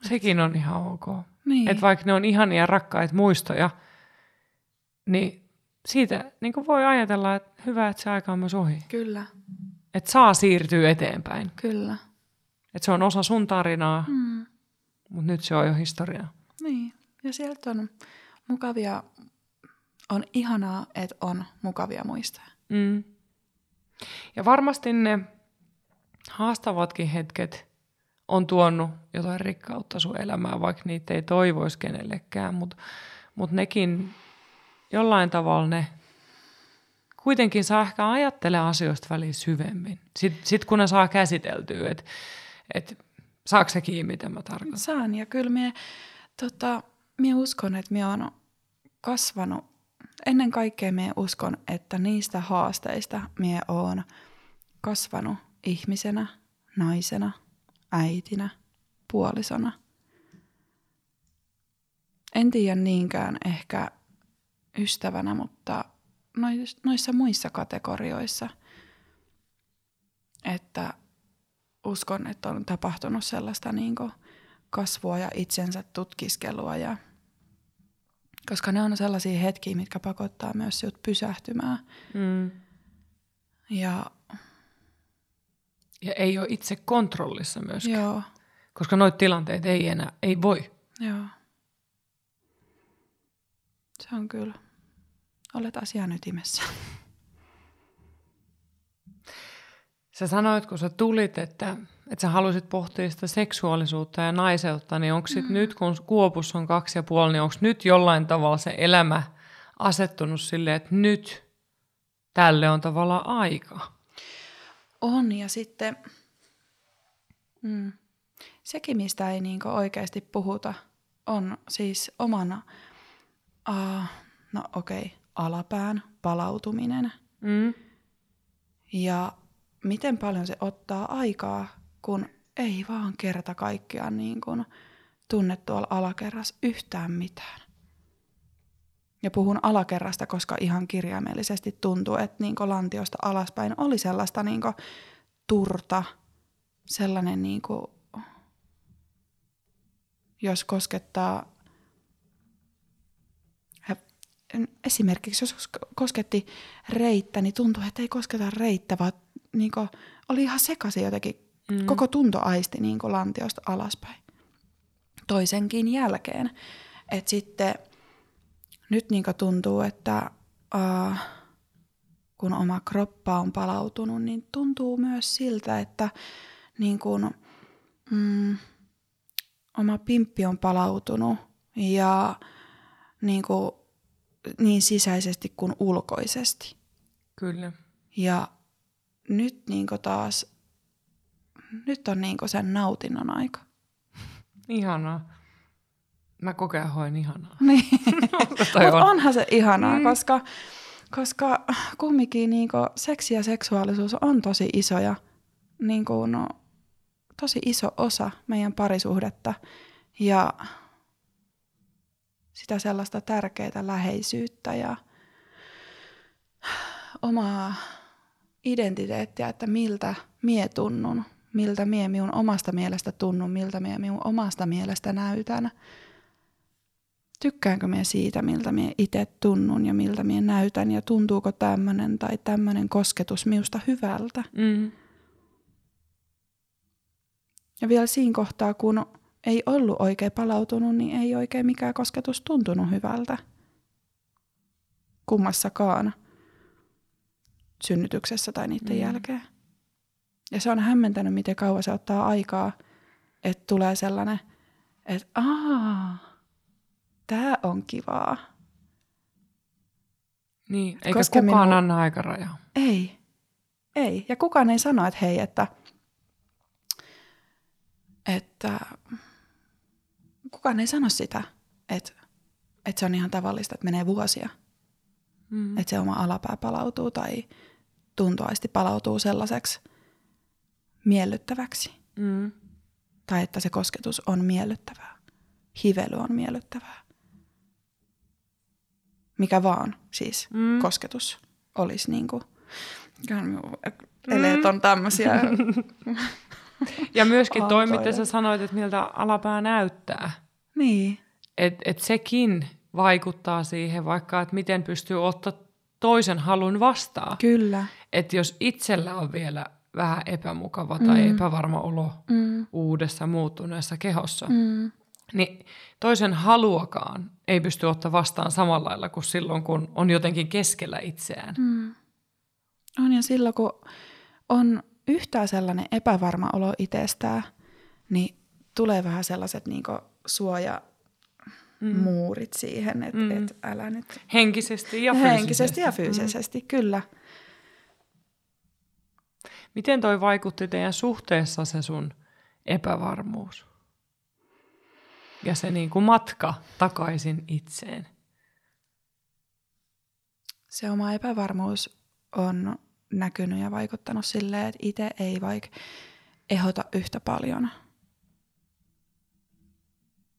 Sekin on ihan ok. Niin. Että vaikka ne on ihania rakkaita muistoja, niin siitä niin kuin voi ajatella, että hyvä, että se aika on myös ohi. Kyllä. Että saa siirtyä eteenpäin. Kyllä. Että se on osa sun tarinaa, mm. mutta nyt se on jo historiaa. Niin, ja sieltä on mukavia, on ihanaa, että on mukavia muistoja. Mm. Ja varmasti ne haastavatkin hetket on tuonut jotain rikkautta sun elämään, vaikka niitä ei toivoisi kenellekään, mutta mut nekin jollain tavalla ne kuitenkin saa ehkä ajattele asioista väliin syvemmin. Sitten sit kun ne saa käsiteltyä, että et, saako se kiinni, mitä mä tarkoitan? Saan, ja kyllä minä tota, uskon, että minä olen kasvanut, ennen kaikkea minä uskon, että niistä haasteista minä olen kasvanut ihmisenä, naisena, äitinä, puolisona. En tiedä niinkään ehkä ystävänä, mutta noissa muissa kategorioissa, että uskon, että on tapahtunut sellaista niin kasvua ja itsensä tutkiskelua ja koska ne on sellaisia hetkiä, mitkä pakottaa myös sinut pysähtymään. Mm. Ja, ja ei ole itse kontrollissa myöskään. Joo. Koska noita tilanteita ei enää, ei voi. Joo. Se on kyllä. Olet asian ytimessä. Sä sanoit, kun sä tulit, että, että sä halusit pohtia sitä seksuaalisuutta ja naiseutta, niin onko mm. nyt, kun kuopus on kaksi ja puoli, niin onko nyt jollain tavalla se elämä asettunut silleen, että nyt tälle on tavallaan aika? On, ja sitten mm, sekin, mistä ei niinku oikeasti puhuta, on siis omana Uh, no okei, okay, alapään palautuminen. Mm. Ja miten paljon se ottaa aikaa, kun ei vaan kerta kaikkiaan niin kuin tunne tuolla alakerras yhtään mitään. Ja puhun alakerrasta, koska ihan kirjaimellisesti tuntuu, että niin lantiosta alaspäin oli sellaista niin turta, sellainen, niin kuin, jos koskettaa esimerkiksi jos kosketti reittä, niin tuntui, että ei kosketa reittä, vaan niin kuin, oli ihan sekaisin jotenkin mm. koko tuntoaisti niin kuin lantiosta alaspäin. toisenkin jälkeen. Et sitten nyt niin tuntuu, että uh, kun oma kroppa on palautunut, niin tuntuu myös siltä, että niin kun, mm, oma pimppi on palautunut ja niin, kuin, niin sisäisesti kuin ulkoisesti. Kyllä. Ja nyt niin taas, nyt on niin sen nautinnon aika. Ihanaa. Mä kokeen hoin ihanaa. Niin. Mutta on. onhan se ihanaa, mm. koska, koska kumminkin niin seksi ja seksuaalisuus on tosi isoja, niin kuin, no, tosi iso osa meidän parisuhdetta. Ja sitä sellaista tärkeää läheisyyttä ja omaa identiteettiä, että miltä mie tunnun, miltä mie minun omasta mielestä tunnun, miltä mie minun omasta mielestä näytän. Tykkäänkö mie siitä, miltä mie itse tunnun ja miltä mie näytän ja tuntuuko tämmöinen tai tämmöinen kosketus minusta hyvältä. Mm. Ja vielä siinä kohtaa, kun ei ollut oikein palautunut, niin ei oikein mikään kosketus tuntunut hyvältä. Kummassakaan synnytyksessä tai niiden mm. jälkeen. Ja se on hämmentänyt, miten kauan se ottaa aikaa, että tulee sellainen, että aah, tämä on kivaa. Niin, eikä Koska kukaan minu... anna aikarajaa. Ei, ei. Ja kukaan ei sano, että hei, että, että kukaan ei sano sitä, että, että se on ihan tavallista, että menee vuosia. Mm. Että se oma alapää palautuu tai tuntoaisti palautuu sellaiseksi miellyttäväksi. Mm. Tai että se kosketus on miellyttävää. Hively on miellyttävää. Mikä vaan siis mm. kosketus olisi niin kuin, eleet on tämmöisiä. ja myöskin toi, mitä sä sanoit, että miltä alapää näyttää. Niin. Että et sekin vaikuttaa siihen, vaikka että miten pystyy ottaa toisen halun vastaan. Kyllä. Että jos itsellä on vielä vähän epämukava tai mm. epävarma olo mm. uudessa muuttuneessa kehossa, mm. Niin toisen haluakaan ei pysty ottaa vastaan samalla lailla kuin silloin, kun on jotenkin keskellä itseään. Mm. On ja silloin, kun on yhtään sellainen epävarma olo itsestään, niin tulee vähän sellaiset niin suoja mm. muurit siihen, että mm. et älä nyt... Henkisesti ja fyysisesti. Henkisesti ja fyysisesti, mm. kyllä. Miten toi vaikutti teidän suhteessa se sun epävarmuus? Ja se niin kuin matka takaisin itseen? Se oma epävarmuus on näkynyt ja vaikuttanut silleen, että itse ei vaikka ehota yhtä paljon –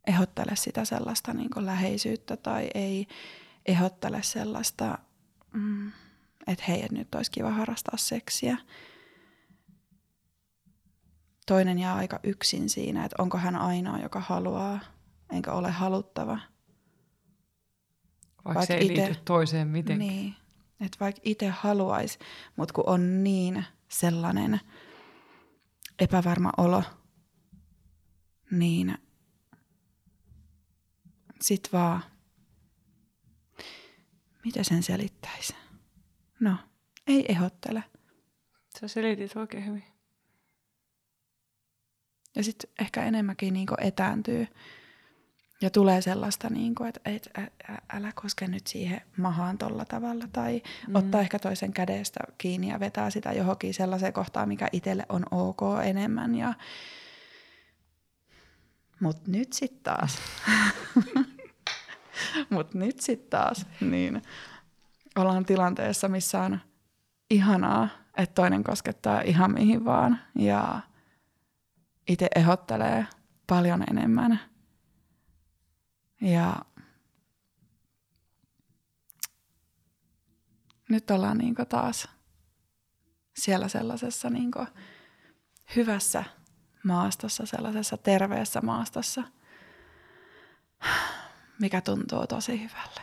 ehdottele sitä sellaista niin läheisyyttä tai ei ehdottele sellaista, mm, että hei, et nyt olisi kiva harrastaa seksiä. Toinen jää aika yksin siinä, että onko hän ainoa, joka haluaa, enkä ole haluttava. Vaikka, vaikka se ei ite, liity toiseen mitenkään. Niin, että vaikka itse haluaisi, mutta kun on niin sellainen epävarma olo, niin sit vaan, mitä sen selittäisi? No, ei ehottele. Sä selitit oikein hyvin. Ja sitten ehkä enemmänkin niinku etääntyy ja tulee sellaista, niinku, että et, ä, älä koske nyt siihen mahaan tolla tavalla. Tai mm. ottaa ehkä toisen kädestä kiinni ja vetää sitä johonkin sellaiseen kohtaan, mikä itselle on ok enemmän. Ja... Mutta nyt sitten taas. Mutta nyt sitten taas niin ollaan tilanteessa, missä on ihanaa, että toinen koskettaa ihan mihin vaan. Ja itse ehdottelee paljon enemmän. Ja nyt ollaan niinku taas siellä sellaisessa niinku hyvässä maastossa, sellaisessa terveessä maastossa, mikä tuntuu tosi hyvälle.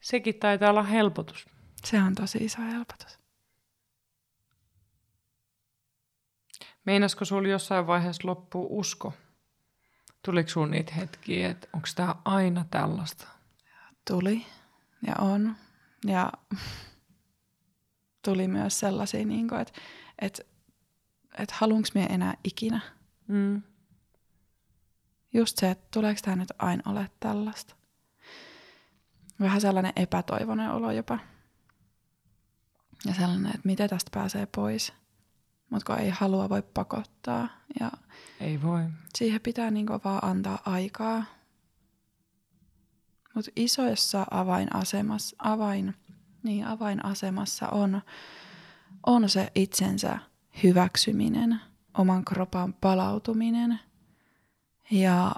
Sekin taitaa olla helpotus. Se on tosi iso helpotus. Meinasko sulla jossain vaiheessa loppuu usko? Tuliko sinulla niitä hetkiä, että onko tämä aina tällaista? Tuli ja on. Ja tuli myös sellaisia, niin kuin, että, että, että haluanko minä enää ikinä. Mm. Just se, että tuleeko tämä nyt aina ole tällaista. Vähän sellainen epätoivoinen olo jopa. Ja sellainen, että miten tästä pääsee pois. Mutta kun ei halua voi pakottaa. Ja Ei voi. siihen pitää niinku vaan antaa aikaa. Mutta isoissa avainasemassa, avain, niin avainasemassa on, on se itsensä hyväksyminen, oman kropan palautuminen ja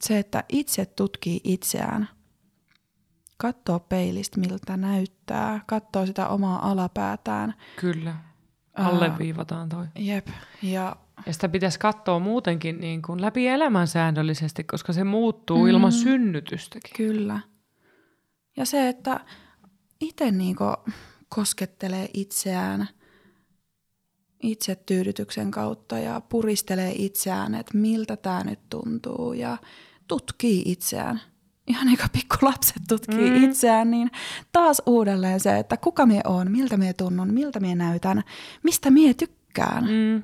se, että itse tutkii itseään, katsoo peilistä, miltä näyttää, katsoo sitä omaa alapäätään. Kyllä. Alleviivataan toi. Jep, ja Ja sitä pitäisi katsoa muutenkin niin kuin läpi elämän säännöllisesti, koska se muuttuu mm. ilman synnytystäkin. Kyllä. Ja se, että itse niinku koskettelee itseään itsetyydytyksen kautta ja puristelee itseään, että miltä tämä nyt tuntuu ja tutkii itseään. Ihan niin kuin pikkulapset tutkii Mm. itseään, niin taas uudelleen se, että kuka mie oon, miltä mie tunnun, miltä mie näytän, mistä mie tykkään. Mm.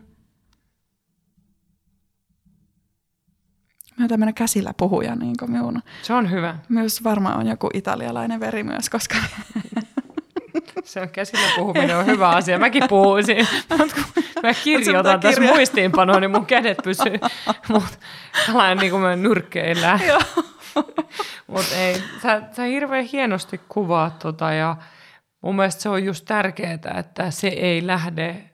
Mä oon tämmönen käsillä puhuja, niin kuin minun. Se on hyvä. Myös varmaan on joku italialainen veri myös, koska Se on käsillä puhuminen on hyvä asia. Mäkin puhuisin, mä kirjoitan tässä kirja. muistiinpanoa, niin mun kädet pysyy. Mutta tällainen niin kuin mä nyrkkeillään. Joo. Mutta ei, sä, sä hirveän hienosti kuvaat tota ja mun mielestä se on just tärkeää, että se ei lähde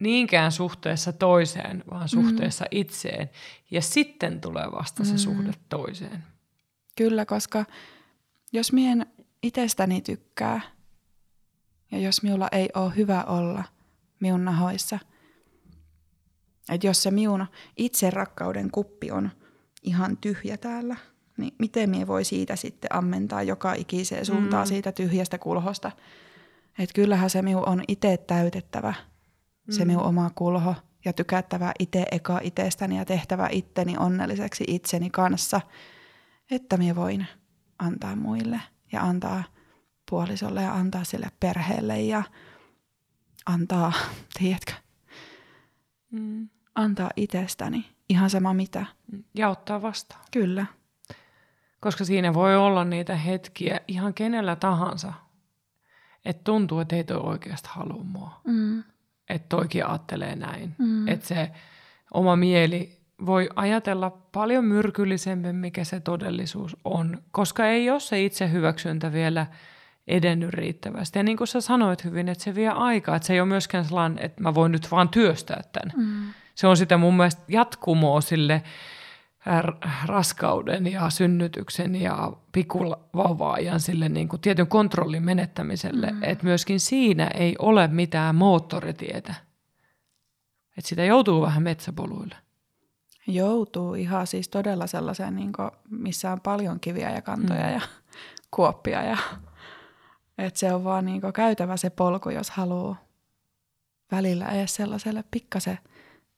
niinkään suhteessa toiseen, vaan suhteessa mm. itseen. Ja sitten tulee vasta se Mm. suhde toiseen. Kyllä, koska jos mien itsestäni tykkää ja jos minulla ei ole hyvä olla minun nahoissa, että jos se minun itserakkauden kuppi on ihan tyhjä täällä, niin miten minä voi siitä sitten ammentaa joka ikiseen suuntaan Mm. mm. siitä tyhjästä kulhosta. Että kyllähän se minun on itse täytettävä, mm. se minun oma kulho, ja tykättävä itse eka itsestäni ja tehtävä itteni onnelliseksi itseni kanssa, että minä voin antaa muille ja antaa puolisolle ja antaa sille perheelle ja antaa, tiedätkö, Mm. antaa itsestäni ihan sama mitä. Ja ottaa vastaan. Kyllä. Koska siinä voi olla niitä hetkiä ihan kenellä tahansa, että tuntuu, että ei toi oikeasti halua mua. Mm. Että toikin ajattelee näin. Mm. Että se oma mieli voi ajatella paljon myrkyllisemmin, mikä se todellisuus on, koska ei ole se itse hyväksyntä vielä edennyt riittävästi. Ja niin kuin sä sanoit hyvin, että se vie aikaa, että se ei ole myöskään sellainen, että mä voin nyt vaan työstää tämän. Mm. Se on sitä mun mielestä jatkumoa sille raskauden ja synnytyksen ja pikkuvauvaajan sille niin kuin tietyn kontrollin menettämiselle, mm. että myöskin siinä ei ole mitään moottoritietä. Että sitä joutuu vähän metsäpoluille. Joutuu ihan siis todella sellaiseen, niin kuin, missä on paljon kiviä ja kantoja mm. ja kuoppia. Ja, että se on vaan niin kuin, käytävä se polku, jos haluaa välillä edes sellaiselle pikkasen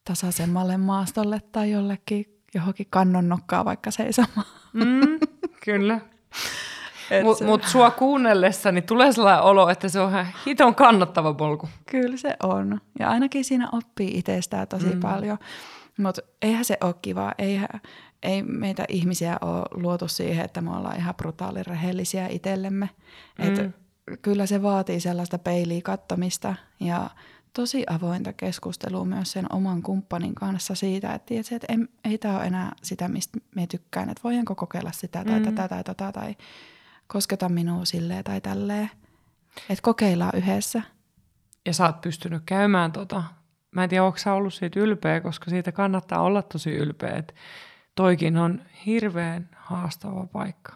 tasaisemmalle maastolle tai jollekin johonkin kannon nokkaa vaikka seisomaan. Mm, kyllä. Et Mutta se- mut sua kuunnellessa niin tulee sellainen olo, että se on ihan hiton kannattava polku. Kyllä se on. Ja ainakin siinä oppii itsestään tosi Mm. paljon. Mutta eihän se ole kivaa. Eihän, ei meitä ihmisiä ole luotu siihen, että me ollaan ihan brutaalin rehellisiä itsellemme. Et Mm. Kyllä se vaatii sellaista peiliä kattomista ja tosi avointa keskustelua myös sen oman kumppanin kanssa siitä, että, tiedätkö, että en, ei tämä ole enää sitä, mistä me tykkään, että voidaanko kokeilla sitä tai Mm. tätä tai tota tai kosketa minua silleen tai tälleen. Että kokeillaan yhdessä. Ja sä oot pystynyt käymään tota. Mä en tiedä, onko sä ollut siitä ylpeä, koska siitä kannattaa olla tosi ylpeä. Et toikin on hirveän haastava paikka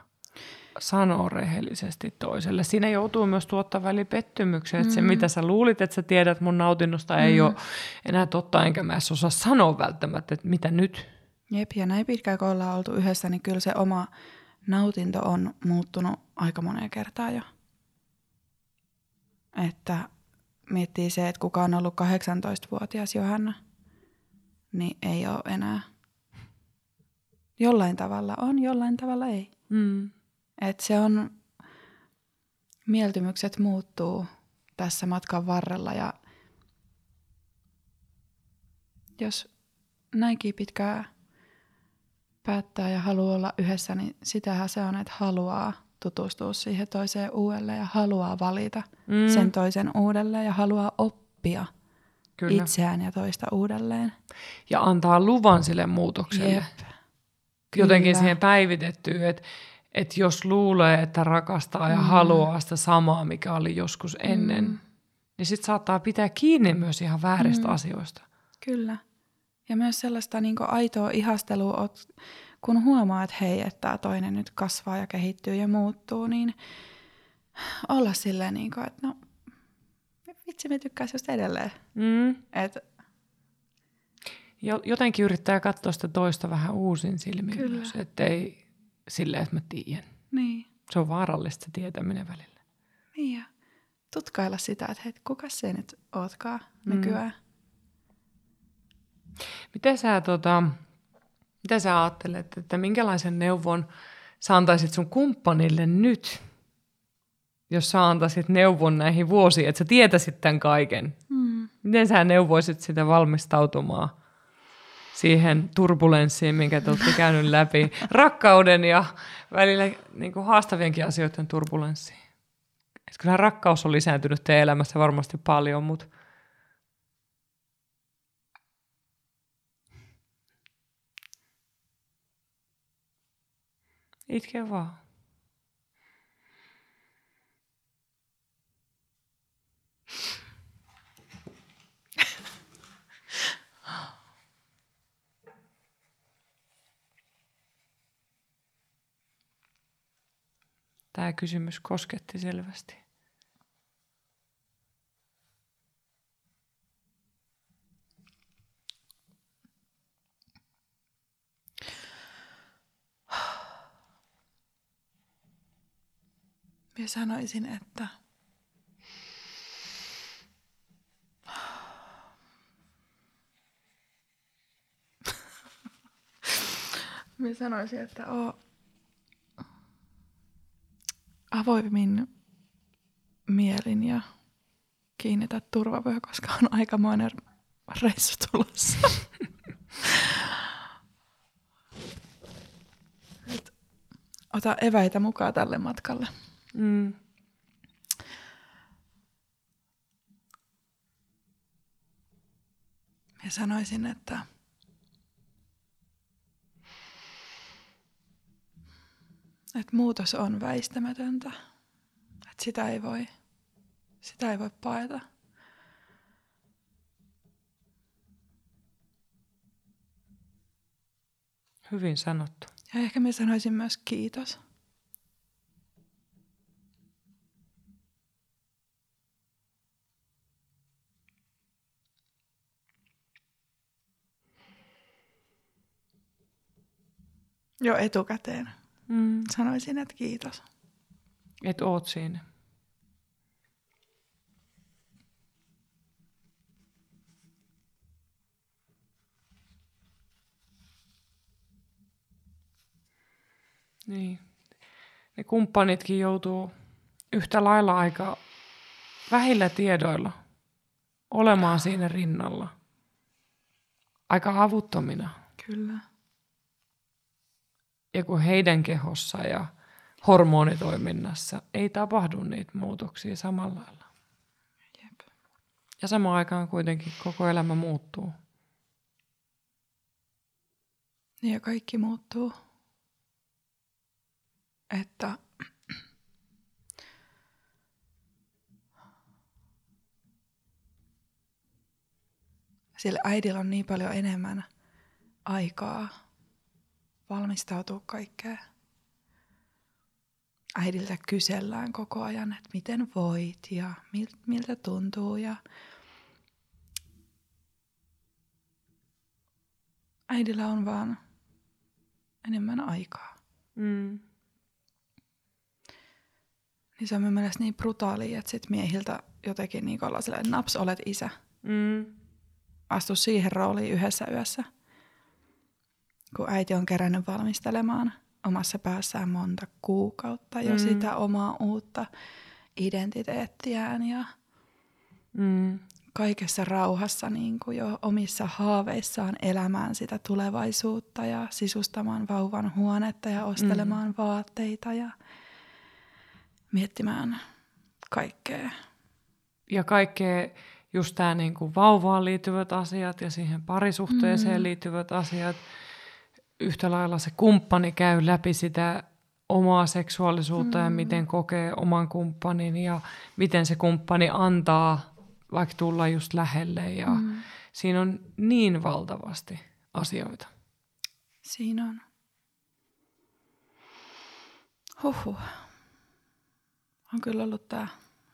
sanoa rehellisesti toiselle. Siinä joutuu myös tuottaa väli pettymyksiä, että se mitä sä luulit, että sä tiedät mun nautinnosta ei ole enää totta, enkä mä edes osaa sanoa välttämättä, että mitä nyt. Jep, ja näin pitkään kun ollaan oltu yhdessä, niin kyllä se oma nautinto on muuttunut aika moneen kertaan jo. Että miettii se, että kuka on ollut 18-vuotias Johanna, niin ei ole enää. Jollain tavalla on, jollain tavalla ei. Mm. Et se on, mieltymykset muuttuu tässä matkan varrella ja jos näinkin pitkää päättää ja haluaa olla yhdessä, niin sitähän se on, että haluaa tutustua siihen toiseen uudelleen ja haluaa valita mm. sen toisen uudelleen ja haluaa oppia Kyllä. itseään ja toista uudelleen. Ja antaa luvan sille muutokselle. Jep. Jotenkin Kyllä. siihen päivitettyy, että, että jos luulee, että rakastaa ja mm. haluaa sitä samaa, mikä oli joskus ennen, mm. niin sitten saattaa pitää kiinni myös ihan vääristä mm. asioista. Kyllä. Ja myös sellaista niin aitoa ihastelua, kun huomaa, että hei, että tämä toinen nyt kasvaa ja kehittyy ja muuttuu, niin olla silleen, niin kuin, että no vitsi, me tykkäisi just edelleen. Mm. Et, Jotenkin yrittää katsoa sitä toista vähän uusin silmin Kyllä. myös, ettei silleen, että mä tiedän. Niin. Se on vaarallista se tietäminen välillä. Niin ja tutkailla sitä, että hei, kuka se nyt ootkaan mm. nykyään. Miten sä, tota, mitä sä ajattelet, että minkälaisen neuvon sä antaisit sun kumppanille nyt, jos sä antaisit neuvon näihin vuosiin, että sä tietäisit tämän kaiken? Mm. Miten sä neuvoisit sitä valmistautumaan siihen turbulenssiin, minkä te olette käynyt läpi, rakkauden ja välillä niin kuin haastavienkin asioiden turbulenssiin? Kyllähän rakkaus on lisääntynyt teidän elämässä varmasti paljon, mutta Itke vaan. Tämä kysymys kosketti selvästi. Minä sanoisin, että Minä sanoisin, että oo avoimin mielin ja kiinnitä turvavyö, koska on aikamoinen reissu tulossa. ota eväitä mukaan tälle matkalle. Mm. Ja sanoisin, että että muutos on väistämätöntä. Että sitä ei voi, sitä ei voi paeta. Hyvin sanottu. Ja ehkä me sanoisin myös kiitos. Jo etukäteen. Mm. Sanoisin, että kiitos. Et oot siinä. Niin. Ne kumppanitkin joutuu yhtä lailla aika vähillä tiedoilla olemaan siinä rinnalla. Aika avuttomina. Kyllä ja kun heidän kehossa ja hormonitoiminnassa ei tapahdu niitä muutoksia samalla lailla. Jep. Ja samaan aikaan kuitenkin koko elämä muuttuu. Ja kaikki muuttuu. Että sillä äidillä on niin paljon enemmän aikaa valmistautua kaikkeen. Äidiltä kysellään koko ajan, että miten voit ja miltä tuntuu ja äidillä on vaan enemmän aikaa. Mm. Niin se on mun mielestä niin brutaali, että sit miehiltä jotenkin niin olla silleen, naps, olet isä. Mm. Astu siihen rooliin yhdessä yössä, kun äiti on kerännyt valmistelemaan omassa päässään monta kuukautta jo mm. sitä omaa uutta identiteettiään ja Mm. kaikessa rauhassa niin kuin jo omissa haaveissaan elämään sitä tulevaisuutta ja sisustamaan vauvan huonetta ja ostelemaan mm. vaatteita ja miettimään kaikkea. Ja kaikkea just tämä niinku vauvaan liittyvät asiat ja siihen parisuhteeseen mm. liittyvät asiat. Yhtä lailla se kumppani käy läpi sitä omaa seksuaalisuutta mm. ja miten kokee oman kumppanin ja miten se kumppani antaa vaikka tulla just lähelle. Ja mm. Siinä on niin valtavasti asioita. Siinä on. Huhhuh. On kyllä ollut tämä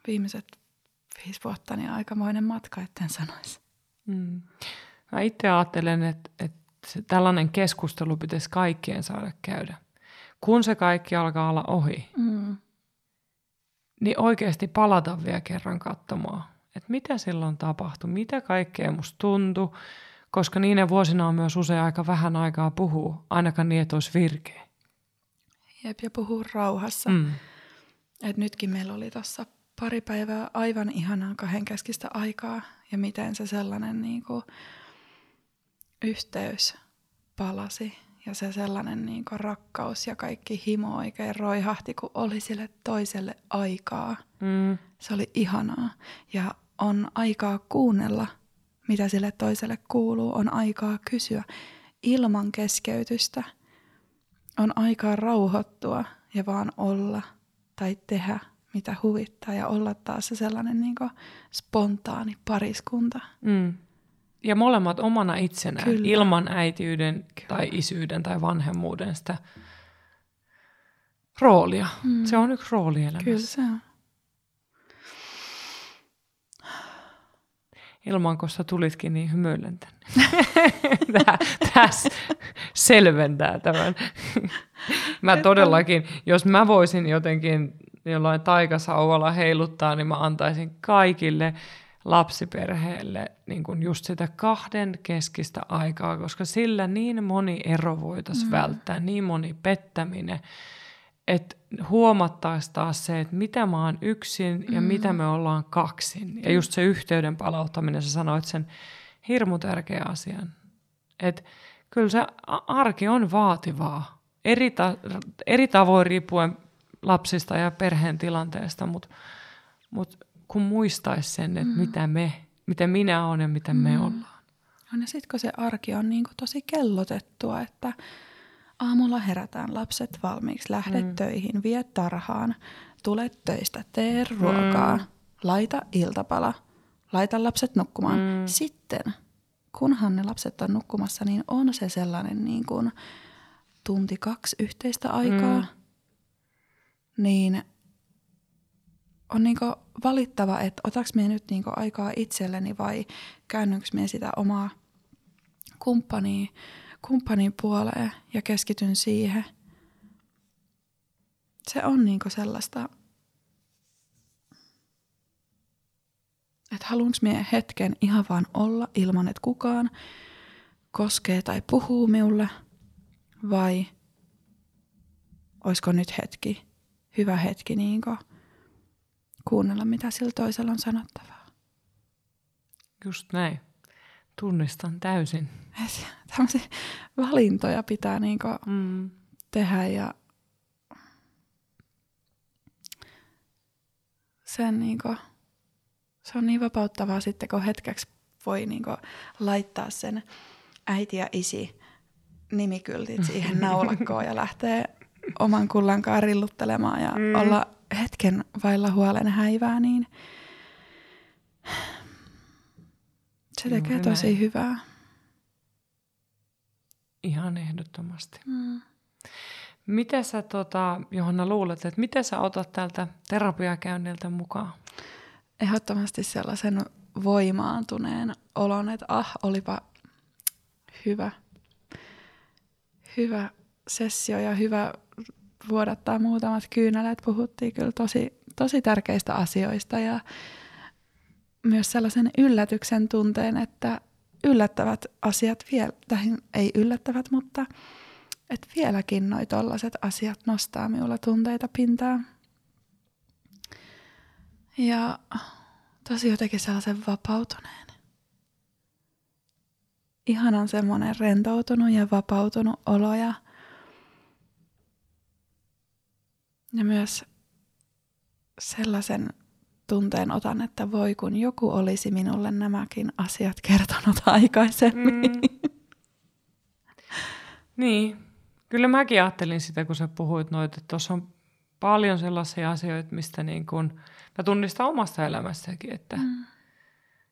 viimeiset viisi vuotta niin aikamoinen matka, etten sanoisi. Mm. Mä itse ajattelen, että, että tällainen keskustelu pitäisi kaikkien saada käydä. Kun se kaikki alkaa olla ohi, Mm. niin oikeasti palata vielä kerran katsomaan, että mitä silloin tapahtui, mitä kaikkea musta tuntui, koska niinä vuosina on myös usein aika vähän aikaa puhua, ainakaan niin, että olisi virkeä. Jep, ja puhuu rauhassa. Mm. Et nytkin meillä oli tuossa pari päivää aivan ihanaa kahdenkeskistä aikaa ja miten se sellainen niinku yhteys palasi ja se sellainen niinku rakkaus ja kaikki himo oikein roihahti, kun oli sille toiselle aikaa. Mm. Se oli ihanaa ja on aikaa kuunnella, mitä sille toiselle kuuluu, on aikaa kysyä ilman keskeytystä. On aikaa rauhoittua ja vaan olla tai tehdä, mitä huvittaa ja olla taas se sellainen niin spontaani pariskunta. Mm. Ja molemmat omana itsenään, Kyllä. ilman äitiyden tai isyyden tai vanhemmuuden sitä roolia. Mm. Se on yksi rooli Kyllä elämässä. se on. Ilman, kun sä tulitkin niin hymyillen tänne. Tää- Tässä selventää tämän. Mä todellakin, jos mä voisin jotenkin jollain taikasauvalla heiluttaa, niin mä antaisin kaikille lapsiperheelle niin kuin just sitä kahden keskistä aikaa, koska sillä niin moni ero voitaisiin mm. välttää, niin moni pettäminen, että huomattaisiin taas se, että mitä mä oon yksin ja Mm. mitä me ollaan kaksin. Ja just se yhteyden palauttaminen, sä sanoit sen hirmu tärkeä asian. Että kyllä se arki on vaativaa. Eri, ta- eri tavoin riippuen lapsista ja perheen tilanteesta, mutta mut kun muistaisi sen, että mm. mitä me, mitä minä olen ja mitä mm. me ollaan. On ja sitten kun se arki on niin kuin tosi kellotettua, että aamulla herätään lapset valmiiksi, lähdet mm. töihin, vie tarhaan, tulet töistä, tee ruokaa, mm. laita iltapala, laita lapset nukkumaan. Mm. Sitten, kunhan ne lapset on nukkumassa, niin on se sellainen niin kuin tunti kaksi yhteistä aikaa, mm. niin on niinku valittava, että otaks minä nyt niinku aikaa itselleni vai käännynkö minä sitä omaa kumppania, kumppanin puoleen ja keskityn siihen. Se on niinku sellaista, että haluanko minä hetken ihan vaan olla ilman, että kukaan koskee tai puhuu minulle vai olisiko nyt hetki, hyvä hetki niinku kuunnella, mitä sillä toisella on sanottavaa. Just näin. Tunnistan täysin. Tämmöisiä valintoja pitää niinku Mm. tehdä ja sen niinku, se on niin vapauttavaa sitten, kun hetkeksi voi niinku laittaa sen äiti ja isi nimikyltit siihen naulakkoon ja lähtee oman kullankaan rilluttelemaan ja mm. olla hetken vailla huolen häivää, niin se Juuri tekee tosi näin. hyvää. Ihan ehdottomasti. Mm. Mitä sä, tota, Johanna, luulet, että mitä sä otat tältä terapiakäynniltä mukaan? ehdottomasti sellaisen voimaantuneen olon, että ah, olipa hyvä, hyvä sessio ja hyvä vuodattaa muutamat kyyneleet. Puhuttiin kyllä tosi, tosi tärkeistä asioista ja myös sellaisen yllätyksen tunteen, että yllättävät asiat vielä, tai ei yllättävät, mutta että vieläkin noi tollaset asiat nostaa minulla tunteita pintaan. Ja tosi jotenkin sellaisen vapautuneen. Ihanan semmoinen rentoutunut ja vapautunut olo ja, ja myös sellaisen tunteen otan, että voi kun joku olisi minulle nämäkin asiat kertonut aikaisemmin. Mm. Niin, kyllä mäkin ajattelin sitä, kun sä puhuit noita, että tuossa on paljon sellaisia asioita, mistä niin kun, mä tunnistan omasta elämässäkin, että, mm.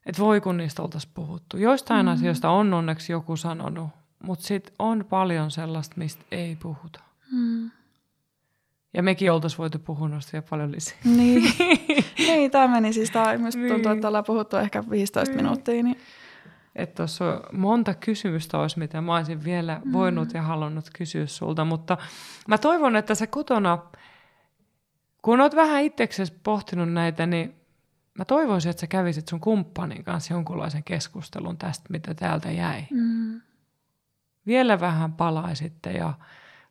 että voi kun niistä oltaisiin puhuttu. Joistain mm. asioista on onneksi joku sanonut, mutta sitten on paljon sellaista, mistä ei puhuta. Mm. Ja mekin oltaisiin voitu puhua noista vielä paljon lisää. Niin, niin tämä meni siis, tämä myös niin. tuntuu, että ollaan puhuttu ehkä 15 niin. minuuttia. Niin. Että tuossa on monta kysymystä olisi, mitä mä olisin vielä mm. voinut ja halunnut kysyä sulta, mutta mä toivon, että sä kotona, kun oot vähän itseksesi pohtinut näitä, niin mä toivoisin, että sä kävisit sun kumppanin kanssa jonkunlaisen keskustelun tästä, mitä täältä jäi. Mm. Vielä vähän palaisitte ja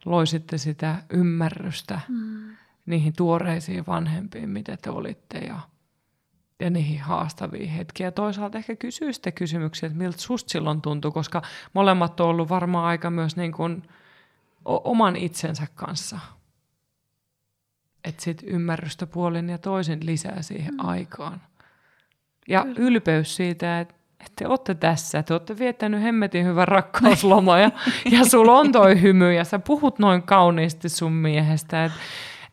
loisitte sitä ymmärrystä mm. niihin tuoreisiin vanhempiin, mitä te olitte ja, ja niihin haastaviin hetkiä. Toisaalta ehkä kysyisitte kysymyksiä, että miltä susta silloin tuntui, koska molemmat on ollut varmaan aika myös niin kuin oman itsensä kanssa. Että sitten ymmärrystä puolin ja toisin lisää siihen mm. aikaan. Ja Kyllä. ylpeys siitä, että että te olette tässä, te olette viettänyt hemmetin hyvän rakkausloma ja, ja sulla on toi hymy ja sä puhut noin kauniisti sun miehestä, että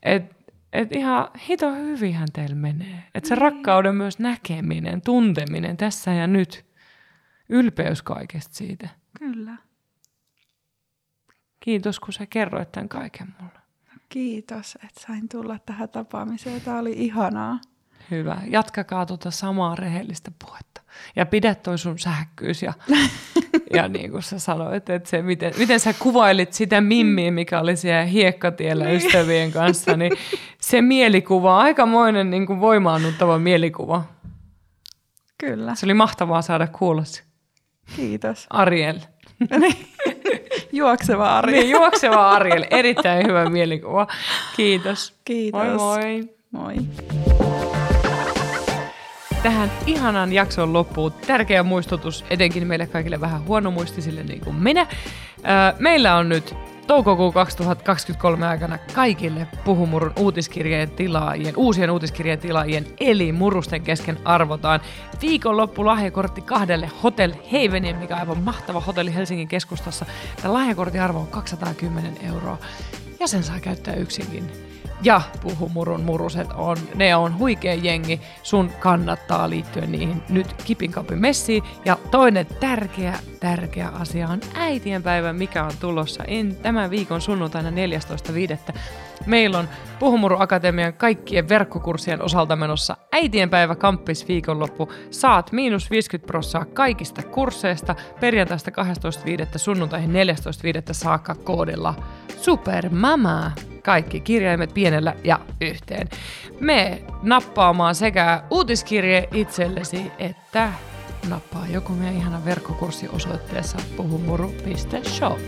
et, et ihan hito hyvinhän teillä menee. Että se niin. rakkauden myös näkeminen, tunteminen tässä ja nyt, ylpeys kaikesta siitä. Kyllä. Kiitos, kun sä kerroit tämän kaiken mulle. Kiitos, että sain tulla tähän tapaamiseen. Tämä oli ihanaa. Hyvä. Jatkakaa tuota samaa rehellistä puhetta. Ja pidä toi sun sähkyys. Ja, ja niin kuin sä sanoit, että se, miten, miten sä kuvailit sitä mimmiä, mikä oli siellä hiekkatiellä niin. ystävien kanssa, niin se mielikuva, aikamoinen niin kuin voimaannuttava mielikuva. Kyllä. Se oli mahtavaa saada kuulla se. Kiitos. Ariel. Niin. juokseva Ariel. Niin, juokseva Ariel. Erittäin hyvä mielikuva. Kiitos. Kiitos. Moi moi. Moi tähän ihanan jakson loppuun tärkeä muistutus, etenkin meille kaikille vähän huonomuistisille niin kuin minä. Meillä on nyt toukokuun 2023 aikana kaikille Puhumurun uutiskirjeen tilaajien, uusien uutiskirjeen tilaajien, eli murusten kesken arvotaan viikonloppu lahjakortti kahdelle Hotel Havenin, mikä on aivan mahtava hotelli Helsingin keskustassa. Tämä lahjakortin arvo on 210 euroa ja sen saa käyttää yksinkin ja Puhumurun muruset on, ne on huikea jengi, sun kannattaa liittyä niihin nyt Kipinkapin messiin. Ja toinen tärkeä, tärkeä asia on äitienpäivä, mikä on tulossa en, tämän viikon sunnuntaina 14.5. Meillä on Puhumuru Akatemian kaikkien verkkokurssien osalta menossa äitienpäivä kamppis viikonloppu. Saat miinus 50 prossaa kaikista kursseista perjantaista 12.5. sunnuntaihin 14.5. saakka koodilla Supermama kaikki kirjaimet pienellä ja yhteen. Me nappaamaan sekä uutiskirje itsellesi että nappaa joku meidän ihana verkkokurssi osoitteessa puhumuru.shop.